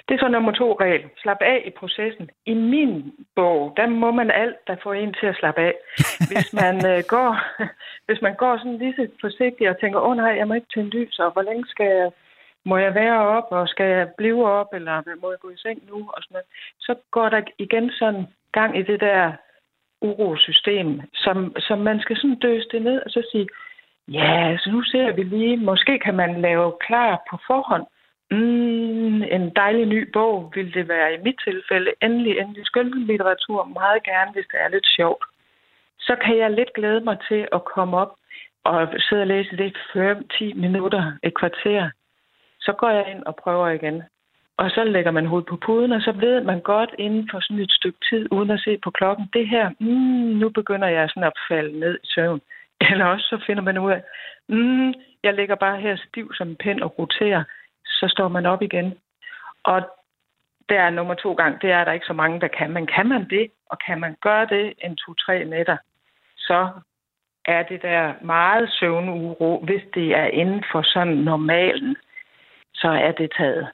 Det er så nummer to regel. Slap af i processen. I min bog, der må man alt, der får en til at slappe af. Hvis man, øh, går, hvis man går sådan lige så forsigtigt og tænker, åh oh, nej, jeg må ikke tænde lys, og hvor længe skal jeg, må jeg være op, og skal jeg blive op, eller må jeg gå i seng nu, og sådan noget. Så går der igen sådan gang i det der urosystem, som, som man skal sådan døse det ned, og så sige, ja, så nu ser vi lige, måske kan man lave klar på forhånd, Mm, en dejlig ny bog vil det være i mit tilfælde. Endelig, endelig skønlitteratur, meget gerne, hvis det er lidt sjovt. Så kan jeg lidt glæde mig til at komme op og sidde og læse det 5-10 minutter, et kvarter. Så går jeg ind og prøver igen. Og så lægger man hovedet på puden, og så ved man godt inden for sådan et stykke tid, uden at se på klokken, det her, mm, nu begynder jeg sådan at falde ned i søvn. Eller også så finder man ud af, mm, jeg ligger bare her stiv som en pind og roterer så står man op igen. Og der er nummer to gang, det er der ikke så mange, der kan. Men kan man det, og kan man gøre det en to-tre nætter, så er det der meget søvnuro, hvis det er inden for sådan normalen, så er det taget.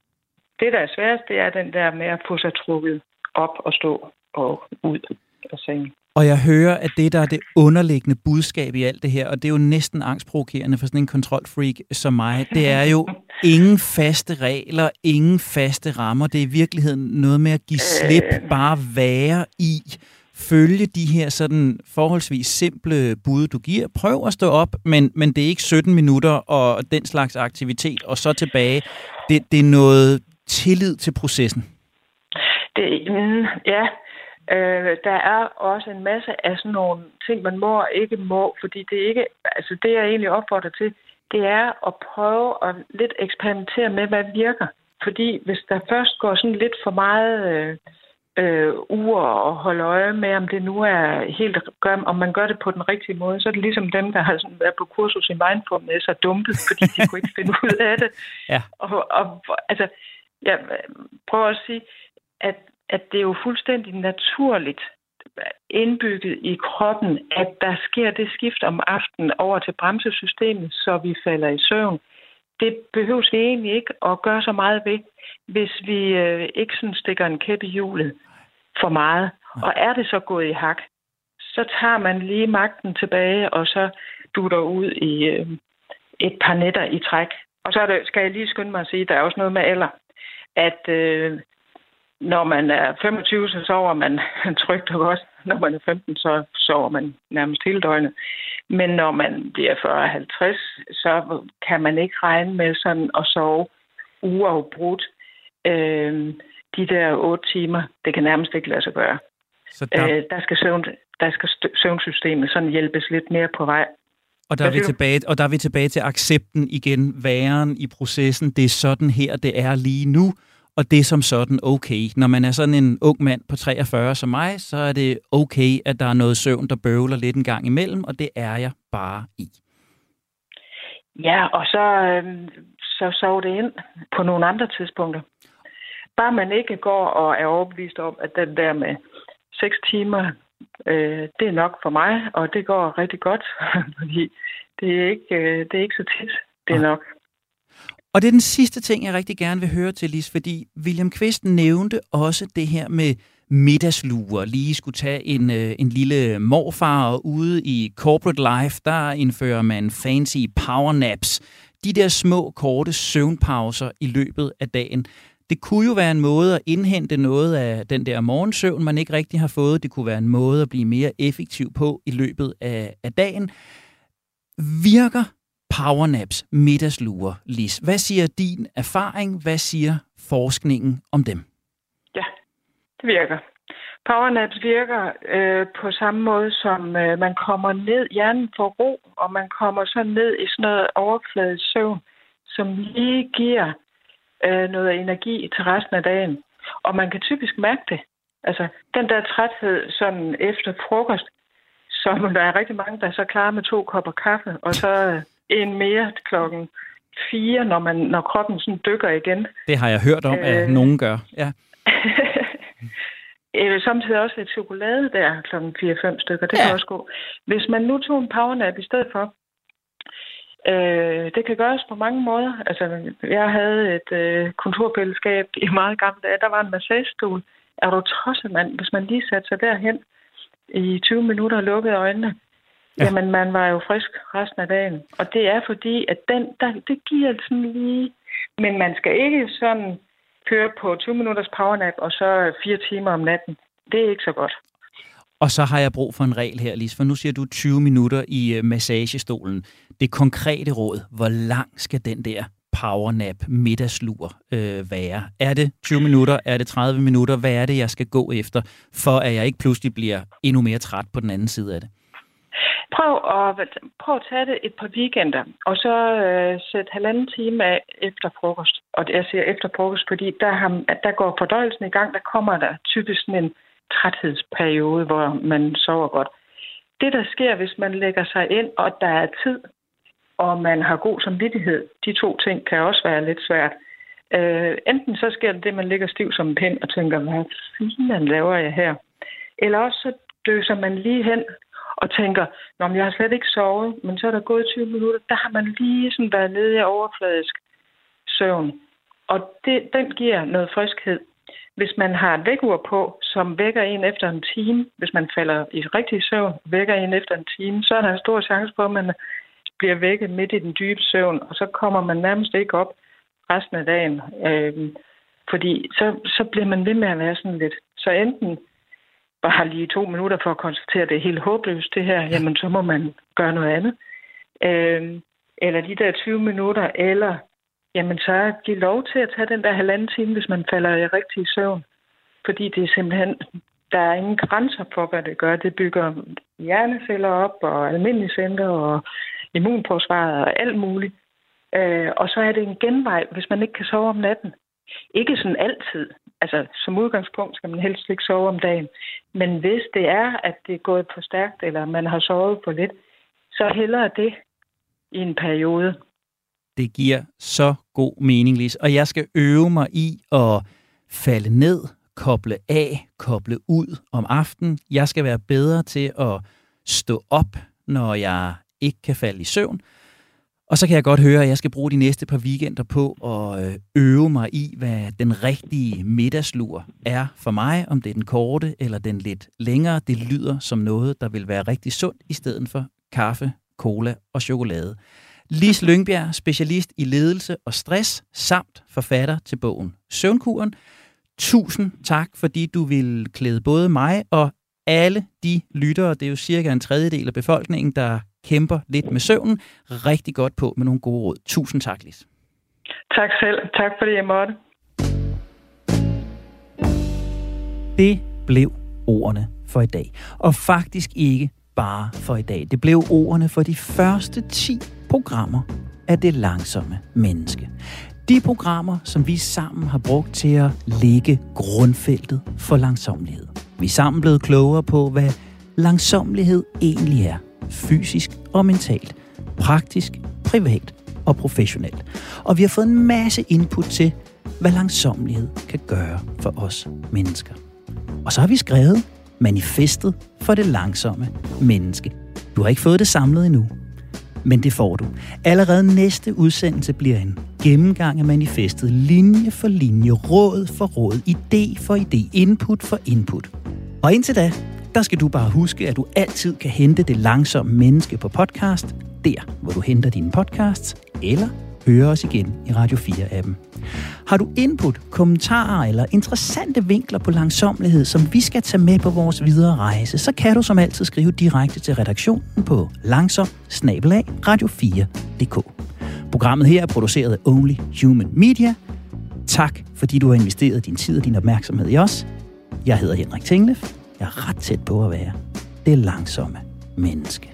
Det, der er sværest, det er den der med at få sig trukket op og stå og ud af sengen. Og jeg hører, at det, der er det underliggende budskab i alt det her, og det er jo næsten angstprovokerende for sådan en kontrolfreak som mig, det er jo ingen faste regler, ingen faste rammer. Det er i virkeligheden noget med at give slip, øh. bare være i, følge de her sådan forholdsvis simple bud, du giver. Prøv at stå op, men, men det er ikke 17 minutter og den slags aktivitet, og så tilbage. Det, det er noget tillid til processen. Det, mm, ja, Øh, der er også en masse af sådan nogle ting, man må og ikke må, fordi det er ikke, altså det jeg egentlig opfordrer til, det er at prøve at lidt eksperimentere med, hvad virker. Fordi hvis der først går sådan lidt for meget øh, øh, ur og holde øje med, om det nu er helt gør, om man gør det på den rigtige måde, så er det ligesom dem, der har sådan været på kursus i mindfulness og dumpet, fordi de kunne ikke finde ud af det. Ja. Og, og altså, jeg prøver at sige, at at det er jo fuldstændig naturligt indbygget i kroppen, at der sker det skift om aftenen over til bremsesystemet, så vi falder i søvn. Det behøves vi egentlig ikke at gøre så meget ved, hvis vi øh, ikke sådan stikker en kæp i hjulet for meget. Og er det så gået i hak, så tager man lige magten tilbage, og så dutter ud i øh, et par nætter i træk. Og så er det, skal jeg lige skynde mig at sige, at der er også noget med alder. At øh, når man er 25, så sover man trygt og godt. Når man er 15, så sover man nærmest hele døgnet. Men når man bliver 40-50, så kan man ikke regne med sådan at sove uafbrudt. Øh, de der otte timer, det kan nærmest ikke lade sig gøre. Så der... Øh, der, skal søvn, der skal søvnsystemet sådan hjælpes lidt mere på vej. Og der, er vi tilbage, og der er vi tilbage til accepten igen, væren i processen. Det er sådan her, det er lige nu og det er som sådan okay. Når man er sådan en ung mand på 43 som mig, så er det okay, at der er noget søvn, der bøvler lidt en gang imellem, og det er jeg bare i. Ja, og så, øh, så sov det ind på nogle andre tidspunkter. Bare man ikke går og er overbevist om, at den der med 6 timer, øh, det er nok for mig, og det går rigtig godt, fordi det er ikke, øh, det er ikke så tit, det er nok. Og det er den sidste ting, jeg rigtig gerne vil høre til, Lis, fordi William Kvist nævnte også det her med middagsluer, lige skulle tage en, øh, en lille morfar, og ude i corporate life, der indfører man fancy powernaps. De der små, korte søvnpauser i løbet af dagen. Det kunne jo være en måde at indhente noget af den der morgensøvn, man ikke rigtig har fået. Det kunne være en måde at blive mere effektiv på i løbet af, af dagen. Virker powernaps, middagslure, Lis. Hvad siger din erfaring? Hvad siger forskningen om dem? Ja, det virker. Powernaps virker øh, på samme måde, som øh, man kommer ned, hjernen får ro, og man kommer så ned i sådan noget overfladisk søvn, som lige giver øh, noget energi til resten af dagen. Og man kan typisk mærke det. Altså, den der træthed sådan efter frokost, som der er rigtig mange, der så klar med to kopper kaffe, og så øh, en mere klokken fire, når, man, når kroppen sådan dykker igen. Det har jeg hørt om, at øh, nogen gør. Ja. Eller samtidig også lidt chokolade der klokken 4-5 stykker. Det ja. kan også gå. Hvis man nu tog en powernap i stedet for, øh, det kan gøres på mange måder. Altså, jeg havde et øh, kontorfællesskab i meget gamle dage. Der var en massagestol. Er du tosset, mand? Hvis man lige satte sig derhen i 20 minutter og lukkede øjnene, ja. jamen man var jo frisk resten af dagen. Og det er fordi, at den, der, det giver sådan lige... Men man skal ikke sådan køre på 20 minutters powernap, og så fire timer om natten. Det er ikke så godt. Og så har jeg brug for en regel her, Lis, for nu siger du 20 minutter i øh, massagestolen. Det konkrete råd, hvor lang skal den der powernap, middagslur øh, være? Er det 20 minutter? Er det 30 minutter? Hvad er det, jeg skal gå efter, for at jeg ikke pludselig bliver endnu mere træt på den anden side af det? Prøv at, prøv at tage det et par weekender, og så øh, sæt halvanden time af efter frokost. Og jeg siger efter frokost, fordi der, har, der går fordøjelsen i gang. Der kommer der typisk sådan en træthedsperiode, hvor man sover godt. Det, der sker, hvis man lægger sig ind, og der er tid, og man har god samvittighed, de to ting kan også være lidt svært. Øh, enten så sker det, det, man ligger stiv som en pind og tænker, hvad fanden laver jeg her? Eller også så døser man lige hen og tænker, Nå, men jeg har slet ikke sovet, men så er der gået 20 minutter, der har man lige sådan været nede i overfladisk søvn. Og det, den giver noget friskhed. Hvis man har et vækkeur på, som vækker en efter en time, hvis man falder i rigtig søvn, vækker en efter en time, så er der en stor chance for, at man bliver vækket midt i den dybe søvn, og så kommer man nærmest ikke op resten af dagen. Øh, fordi så, så bliver man ved med at være sådan lidt. Så enten bare lige to minutter for at konstatere, at det er helt håbløst det her, jamen så må man gøre noget andet. Øh, eller de der 20 minutter, eller jamen så give lov til at tage den der halvanden time, hvis man falder i rigtig søvn. Fordi det er simpelthen, der er ingen grænser for, hvad det gør. Det bygger hjerneceller op, og almindelige celler, og immunforsvaret, og alt muligt. Øh, og så er det en genvej, hvis man ikke kan sove om natten. Ikke sådan altid. Altså, som udgangspunkt skal man helst ikke sove om dagen. Men hvis det er, at det er gået for stærkt, eller man har sovet for lidt, så hellere det i en periode. Det giver så god mening, Lis. Og jeg skal øve mig i at falde ned, koble af, koble ud om aftenen. Jeg skal være bedre til at stå op, når jeg ikke kan falde i søvn. Og så kan jeg godt høre, at jeg skal bruge de næste par weekender på at øh, øve mig i, hvad den rigtige middagslur er for mig, om det er den korte eller den lidt længere. Det lyder som noget, der vil være rigtig sundt, i stedet for kaffe, cola og chokolade. Lis Lyngbjerg, specialist i ledelse og stress, samt forfatter til bogen Søvnkuren. Tusind tak, fordi du vil klæde både mig og alle de lyttere, det er jo cirka en tredjedel af befolkningen, der kæmper lidt med søvnen, rigtig godt på med nogle gode råd. Tusind tak, Lis. Tak selv. Tak fordi jeg måtte. Det blev ordene for i dag. Og faktisk ikke bare for i dag. Det blev ordene for de første 10 programmer af det langsomme menneske. De programmer, som vi sammen har brugt til at lægge grundfeltet for langsomlighed. Vi er sammen blevet klogere på, hvad langsomlighed egentlig er fysisk og mentalt, praktisk, privat og professionelt. Og vi har fået en masse input til, hvad langsomlighed kan gøre for os mennesker. Og så har vi skrevet manifestet for det langsomme menneske. Du har ikke fået det samlet endnu, men det får du. Allerede næste udsendelse bliver en gennemgang af manifestet, linje for linje, råd for råd, idé for idé, input for input. Og indtil da, der skal du bare huske, at du altid kan hente det langsomme menneske på podcast, der hvor du henter dine podcasts, eller høre os igen i Radio 4-appen. Har du input, kommentarer eller interessante vinkler på langsomlighed, som vi skal tage med på vores videre rejse, så kan du som altid skrive direkte til redaktionen på langsom radio4.dk. Programmet her er produceret af Only Human Media. Tak, fordi du har investeret din tid og din opmærksomhed i os. Jeg hedder Henrik Tinglef er ret tæt på at være det langsomme menneske.